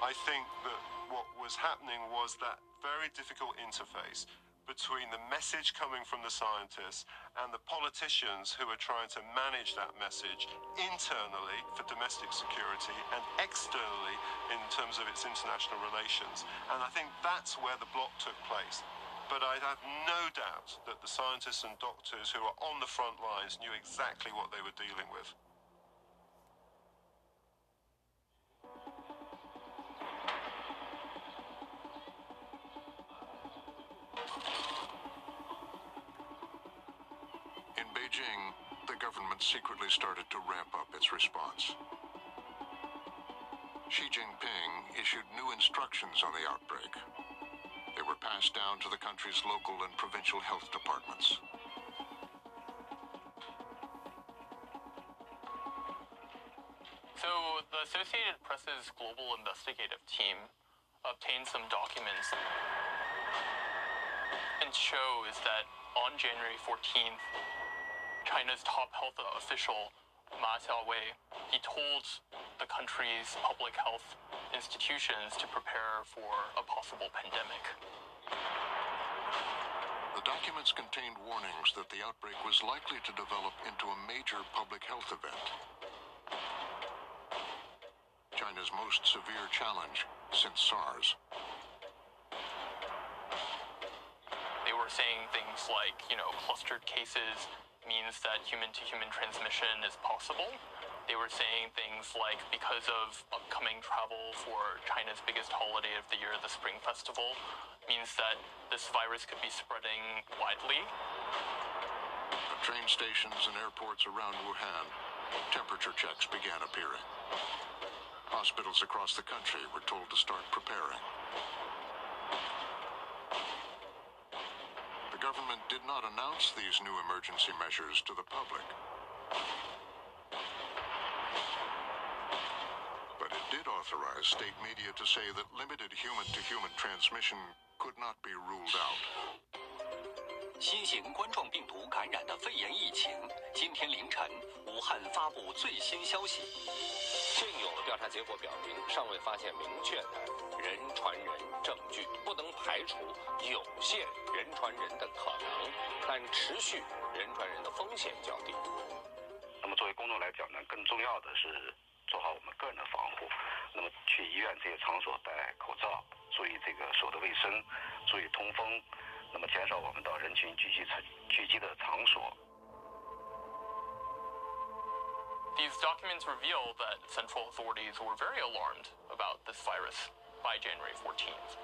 I think that what was happening was that very difficult interface between the message coming from the scientists and the politicians who are trying to manage that message internally for domestic security and externally in terms of its international relations. And I think that's where the block took place. But I have no doubt that the scientists and doctors who are on the front lines knew exactly what they were dealing with. Started to ramp up its response. Xi Jinping issued new instructions on the outbreak. They were passed down to the country's local and provincial health departments. So the Associated Press's global investigative team obtained some documents and shows that on January 14th, China's top health official Ma Xiaowei, he told the country's public health institutions to prepare for a possible pandemic. The documents contained warnings that the outbreak was likely to develop into a major public health event. China's most severe challenge since SARS. They were saying things like, you know, clustered cases means that human to human transmission is possible. They were saying things like because of upcoming travel for China's biggest holiday of the year, the Spring Festival, means that this virus could be spreading widely. Train stations and airports around Wuhan, temperature checks began appearing. Hospitals across the country were told to start preparing. The government did not announce these new emergency measures to the public. But it did authorize state media to say that limited human-to-human transmission could not be ruled out. 新型冠状病毒感染的肺炎疫情， 今天凌晨，武汉发布最新消息。现有调查结果表明，尚未发现明确的人传人证据，不能排除有限人传人的可能，但持续人传人的风险较低。那么，作为公众来讲呢，更重要的是做好我们个人的防护。那么，去医院这些场所戴口罩，注意这个手的卫生，注意通风。那么，减少我们到人群聚集场聚集的场所。These documents reveal that central authorities were very alarmed about this virus by January 14th.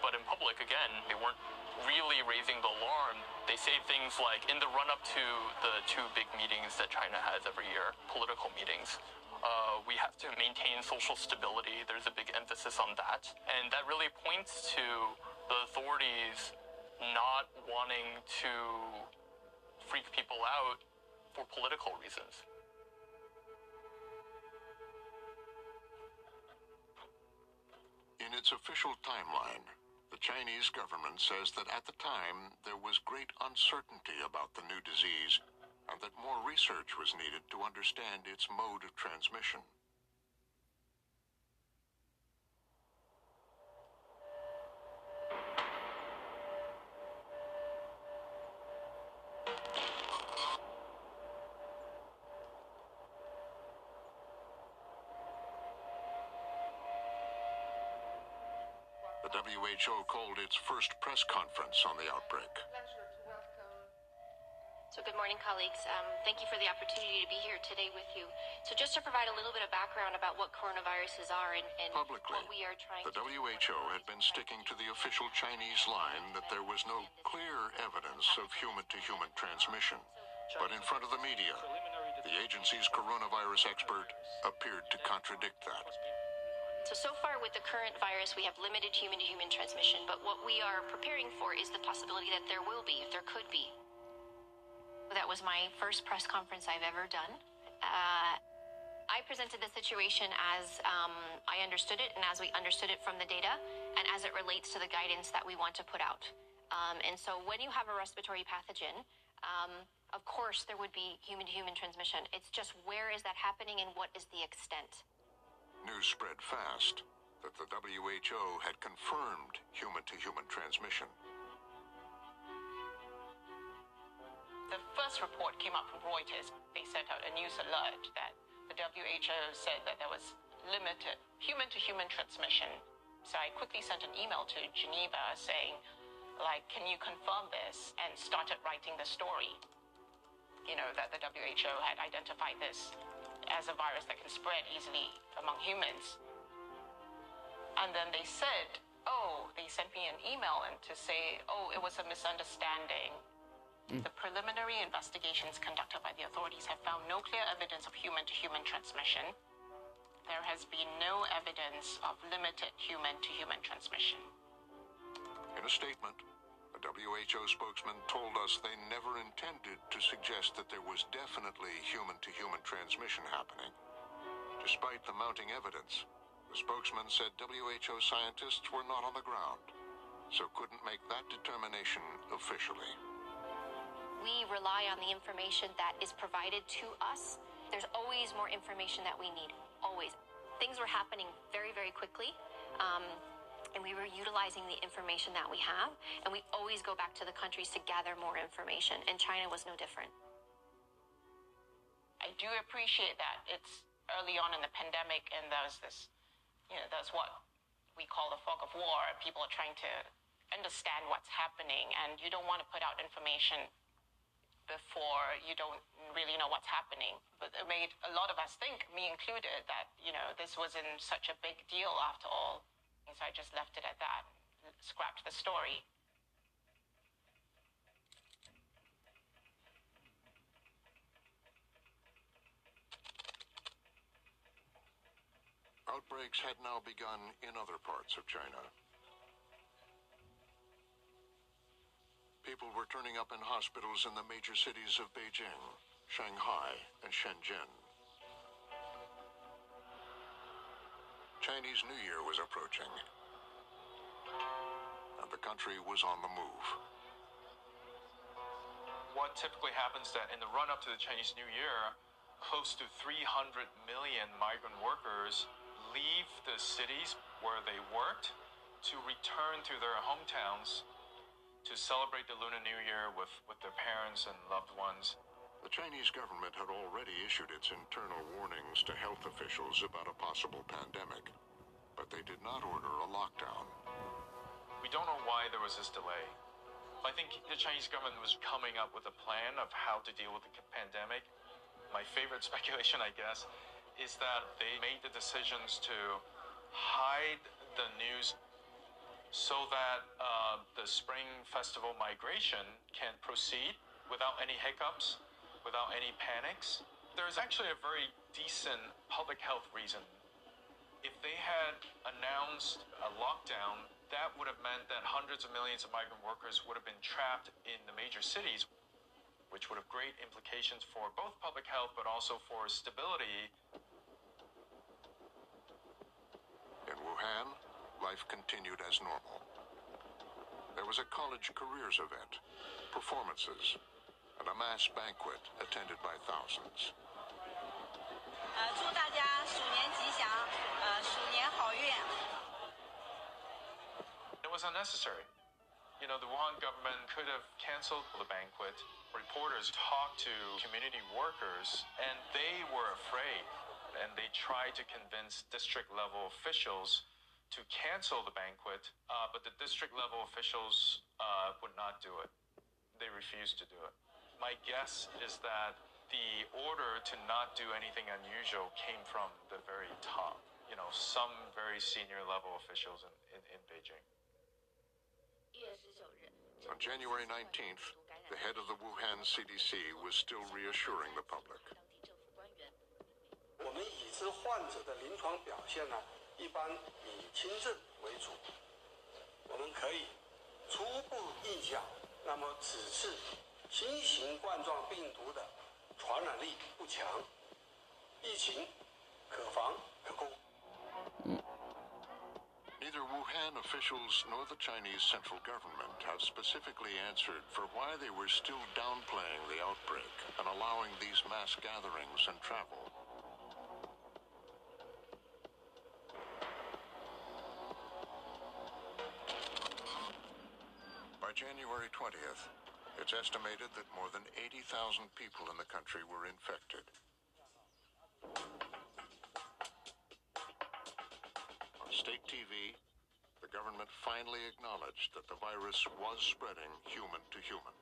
But in public, again, they weren't really raising the alarm. They say things like in the run up to the two big meetings that China has every year, political meetings, uh, we have to maintain social stability. There's a big emphasis on that. And that really points to the authorities not wanting to freak people out for political reasons. Its official timeline, the Chinese government says that at the time there was great uncertainty about the new disease and that more research was needed to understand its mode of transmission. Called its first press conference on the outbreak. So, good morning, colleagues. Um, thank you for the opportunity to be here today with you. So, just to provide a little bit of background about what coronaviruses are and, and Publicly, what we are trying The WHO had been sticking to the official Chinese line that there was no clear evidence of human to human transmission. But in front of the media, the agency's coronavirus expert appeared to contradict that. So, so far with the current virus, we have limited human to human transmission, but what we are preparing for is the possibility that there will be, if there could be. That was my first press conference I've ever done. Uh, I presented the situation as um, I understood it and as we understood it from the data and as it relates to the guidance that we want to put out. Um, and so when you have a respiratory pathogen, um, of course there would be human to human transmission. It's just where is that happening and what is the extent? News spread fast that the WHO had confirmed human to human transmission. The first report came out from Reuters. They sent out a news alert that the WHO said that there was limited human to human transmission. So I quickly sent an email to Geneva saying, like, can you confirm this? And started writing the story. You know, that the WHO had identified this as a virus that can spread easily among humans. And then they said, oh, they sent me an email and to say, oh, it was a misunderstanding. Hmm. The preliminary investigations conducted by the authorities have found no clear evidence of human to human transmission. There has been no evidence of limited human to human transmission. In a statement, a WHO spokesman told us they never intended to suggest that there was definitely human to human transmission happening. Despite the mounting evidence, the spokesman said WHO scientists were not on the ground, so couldn't make that determination officially. We rely on the information that is provided to us There's always more information that we need. Always. Things were happening very, very quickly. Um, and we were utilizing the information that we have. And we always go back to the countries to gather more information. And China was no different. I do appreciate that it's early on in the pandemic and there's this, you know, there's what we call the fog of war. People are trying to understand what's happening and you don't want to put out information before you don't really know what's happening. But it made a lot of us think, me included, that, you know, this wasn't such a big deal after all. And so I just left it at that, scrapped the story. Outbreaks had now begun in other parts of China. People were turning up in hospitals in the major cities of Beijing, Shanghai, and Shenzhen. Chinese New Year was approaching, and the country was on the move. What typically happens that in the run up to the Chinese New Year, close to 300 million migrant workers leave the cities where they worked to return to their hometowns to celebrate the Lunar New Year with, with their parents and loved ones. The Chinese government had already issued its internal warnings to health officials about a possible pandemic, but they did not order a lockdown. We don't know why there was this delay. I think the Chinese government was coming up with a plan of how to deal with the pandemic. My favorite speculation, I guess, is that they made the decisions to hide the news so that uh, the spring festival migration can proceed without any hiccups, without any panics. There's actually a very decent public health reason. If they had announced a lockdown, that would have meant that hundreds of millions of migrant workers would have been trapped in the major cities, which would have great implications for both public health but also for stability. In Wuhan, life continued as normal. There was a college careers event, performances, and a mass banquet attended by thousands. It was unnecessary. You know, the Wuhan government could have canceled the banquet. Reporters talked to community workers, and they were afraid. And they tried to convince district level officials to cancel the banquet, uh, but the district level officials uh, would not do it. They refused to do it. My guess is that the order to not do anything unusual came from the very top, you know, some very senior level officials in, in, in Beijing. On January 19th, the head of the Wuhan CDC was still reassuring the public. 我们已知患者的临床表现呢，一般以轻症为主。我们可以初步印象，那么此次新型冠状病毒的传染力不强，疫情可防可控。Neither Wuhan officials nor the Chinese central government have specifically answered for why they were still downplaying the outbreak and allowing these mass gatherings and travel. 20th, it's estimated that more than 80,000 people in the country were infected. On state TV, the government finally acknowledged that the virus was spreading human to human.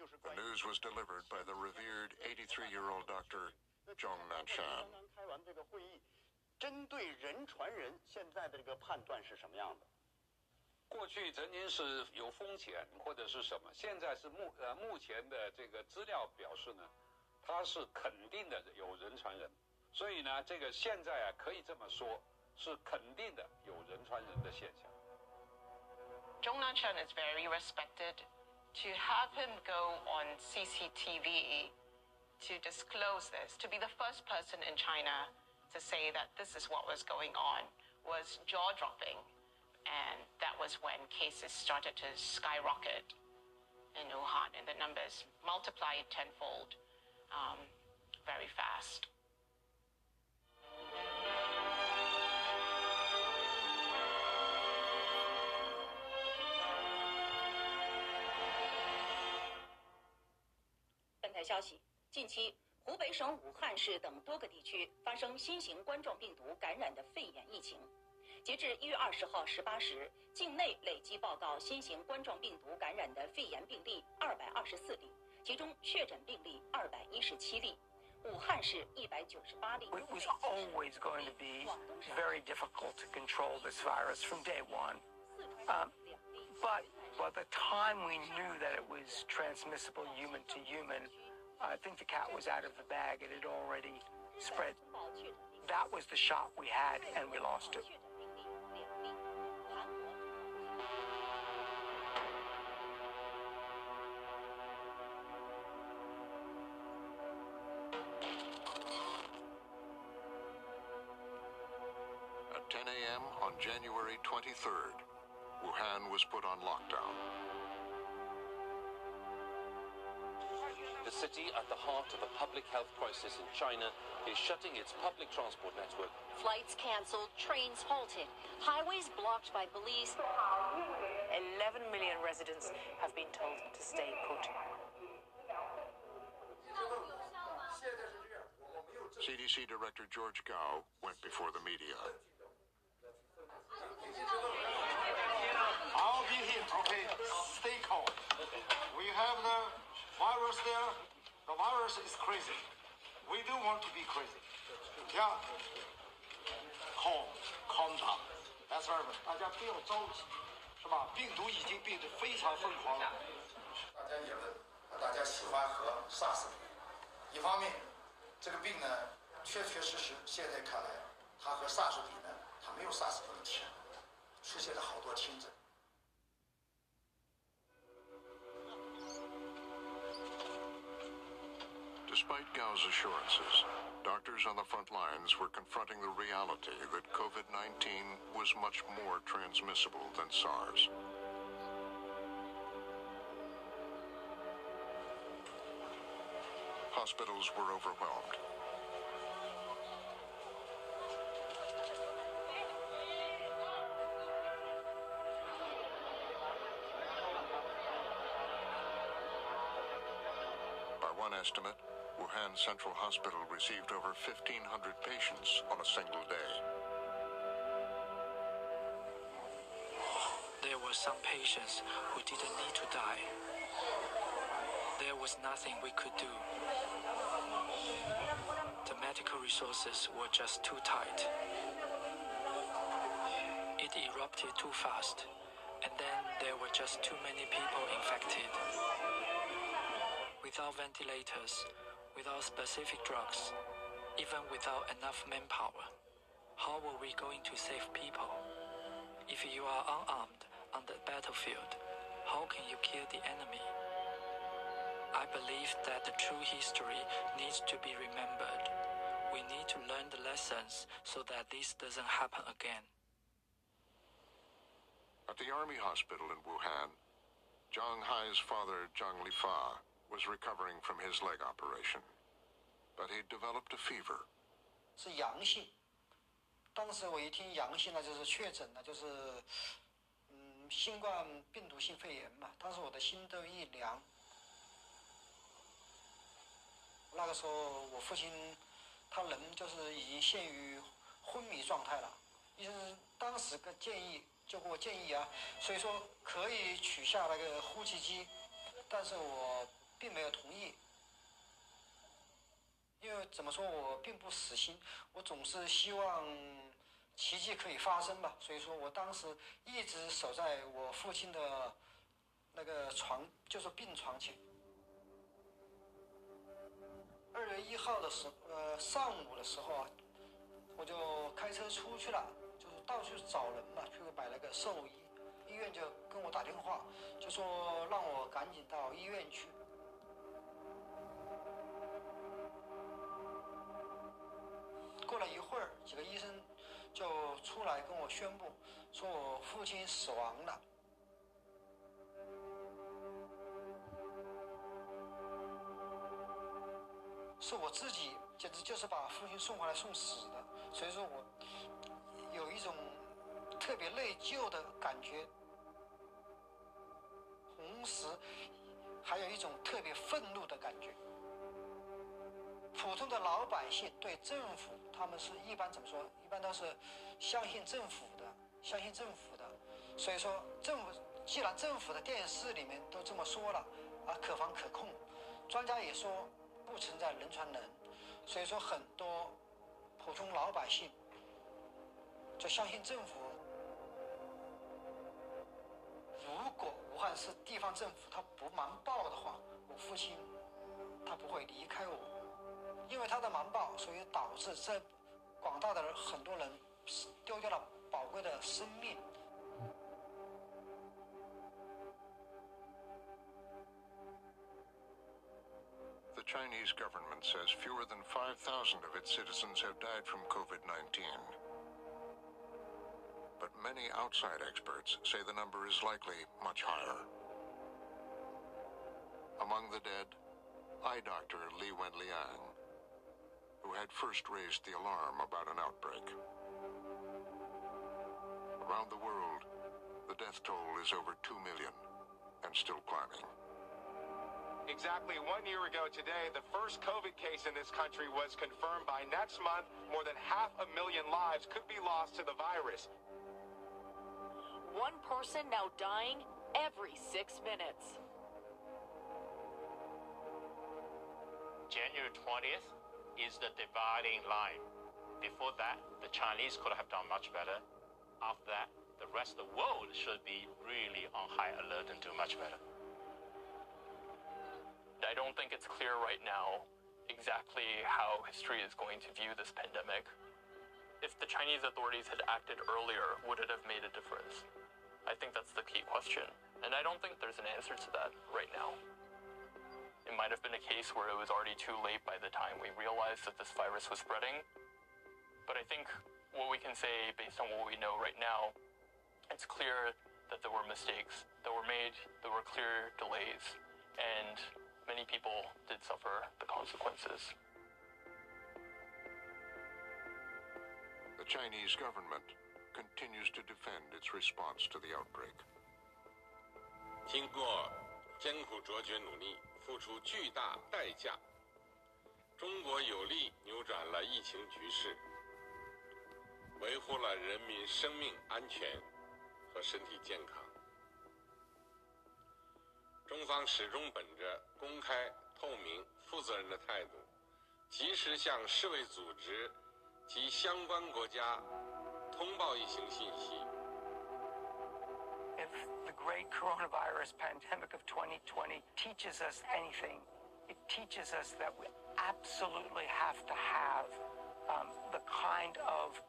The news was delivered by the revered 83-year-old doctor Zhong Nanshan. 针对人传人，现在的这个判断是什么样的？过去曾经是有风险或者是什么，现在是目呃目前的这个资料表示呢，它是肯定的有人传人，所以呢，这个现在啊可以这么说，是肯定的有人传人的现象。Zhong Nanshan is very respected. To have him go on CCTV to disclose this, to be the first person in China to say that this is what was going on was jaw dropping. And that was when cases started to skyrocket in Wuhan, and the numbers multiplied tenfold um, very fast. 湖北省武汉市等多个地区发生新型冠状病毒感染的肺炎疫情。截至一月二十号十八时，境内累计报告新型冠状病毒感染的肺炎病例二百二十四例，其中确诊病例二百一十七例。武汉市一百九十八例。It was always going to be very difficult to control this virus from day one. Um, but by the time we knew that it was transmissible human to human, I think the cat was out of the bag. It had already spread. That was the shot we had, and we lost it. At 10 a.m. on January 23rd, Wuhan was put on lockdown. The city at the heart of a public health crisis in China is shutting its public transport network. Flights canceled, trains halted, highways blocked by police. 11 million residents have been told to stay put. CDC Director George Gao went before the media. I'll be here, okay? Stay calm. We have the virus there. The virus is crazy. We don't want to be crazy. Yeah. Calm, calm down. That's right. 大家不要着急，是吧？病毒已经变得非常疯狂了。大家也问，大家喜欢和 SARS 比？一方面，这个病呢，确确实实现在看来，它和 SARS 比呢，它没有 SARS 那么强，出现了好多轻症。Despite Gao's assurances, doctors on the front lines were confronting the reality that COVID 19 was much more transmissible than SARS. Hospitals were overwhelmed. Central Hospital received over 1,500 patients on a single day. There were some patients who didn't need to die. There was nothing we could do. The medical resources were just too tight. It erupted too fast, and then there were just too many people infected. Without ventilators, without specific drugs, even without enough manpower, how were we going to save people? If you are unarmed on the battlefield, how can you kill the enemy? I believe that the true history needs to be remembered. We need to learn the lessons so that this doesn't happen again. At the Army Hospital in Wuhan, Zhang Hai's father, Zhang Lifa, was recovering from his leg operation. But he developed a fever. 是阳性。当时我一听阳性呢，就是确诊了，就是嗯新冠病毒性肺炎嘛。当时我的心都一凉。那个时候我父亲他人就是已经陷于昏迷状态了，医生当时个建议就给我建议啊，所以说可以取下那个呼吸机，但是我并没有同意。因为怎么说，我并不死心，我总是希望奇迹可以发生吧。所以说我当时一直守在我父亲的那个床，就是病床前。二月一号的时，呃，上午的时候啊，我就开车出去了，就是到处找人嘛，去买了个兽医。医院就跟我打电话，就说让我赶紧到医院去。过了一会儿几个医生就出来跟我宣布说我父亲死亡了。是我自己简直就是把父亲送回来送死的。所以说我有一种特别内疚的感觉。同时还有一种特别愤怒的感觉。普通的老百姓对政府，他们是一般怎么说？一般都是相信政府的，相信政府的。所以说，政府既然政府的电视里面都这么说了，啊，可防可控，专家也说不存在人传人，所以说很多普通老百姓就相信政府。如果武汉市地方政府他不瞒报的话，我父亲他不会离开我。因为他的瞒报，所以导致这广大的很多人丢掉了宝贵的生命。The Chinese government says fewer than 5,000 of its citizens have died from COVID 19. But many outside experts say the number is likely much higher. Among the dead, eye doctor Li Wenliang who had first raised the alarm about an outbreak. Around the world, the death toll is over 2 million and still climbing. Exactly one year ago today, the first COVID case in this country was confirmed. By next month, more than half a million lives could be lost to the virus. One person now dying every six minutes. January 20th, is the dividing line. Before that, the Chinese could have done much better. After that, the rest of the world should be really on high alert and do much better. I don't think it's clear right now exactly how history is going to view this pandemic. If the Chinese authorities had acted earlier, would it have made a difference? I think that's the key question. And I don't think there's an answer to that right now. It might have been a case where it was already too late by the time we realized that this virus was spreading. But I think what we can say, based on what we know right now, it's clear that there were mistakes that were made, there were clear delays, and many people did suffer the consequences. The Chinese government continues to defend its response to the outbreak. 经过艰苦卓绝努力， 付出巨大代价，中国有力扭转了疫情局势，维护了人民生命安全和身体健康。中方始终本着公开、透明、负责任的态度，及时向世卫组织及相关国家通报疫情信息。The great coronavirus pandemic of 2020 teaches us anything, it teaches us that we absolutely have to have um, the kind of,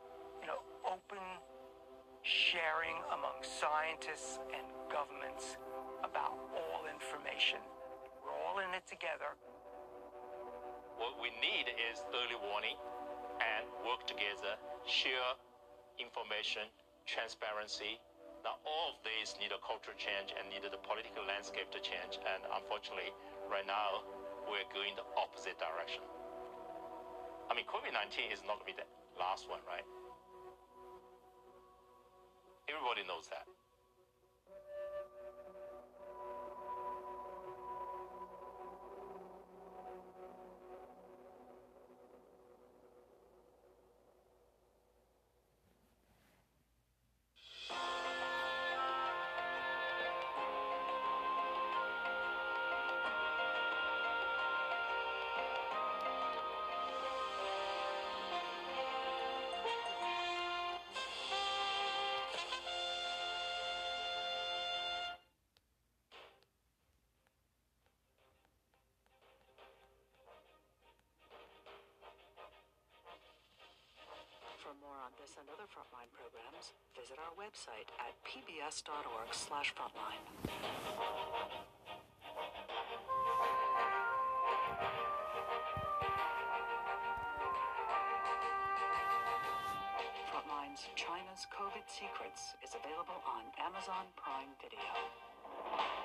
you know, open sharing among scientists and governments about all information. We're all in it together. What we need is early warning and work together, share information, transparency, now, all of these need a cultural change and needed the political landscape to change. And unfortunately, right now, we're going the opposite direction. I mean, COVID 19 is not going to be the last one, right? Everybody knows that. Visit our website at pbs.org slash frontline. Frontline's China's COVID Secrets is available on Amazon Prime Video.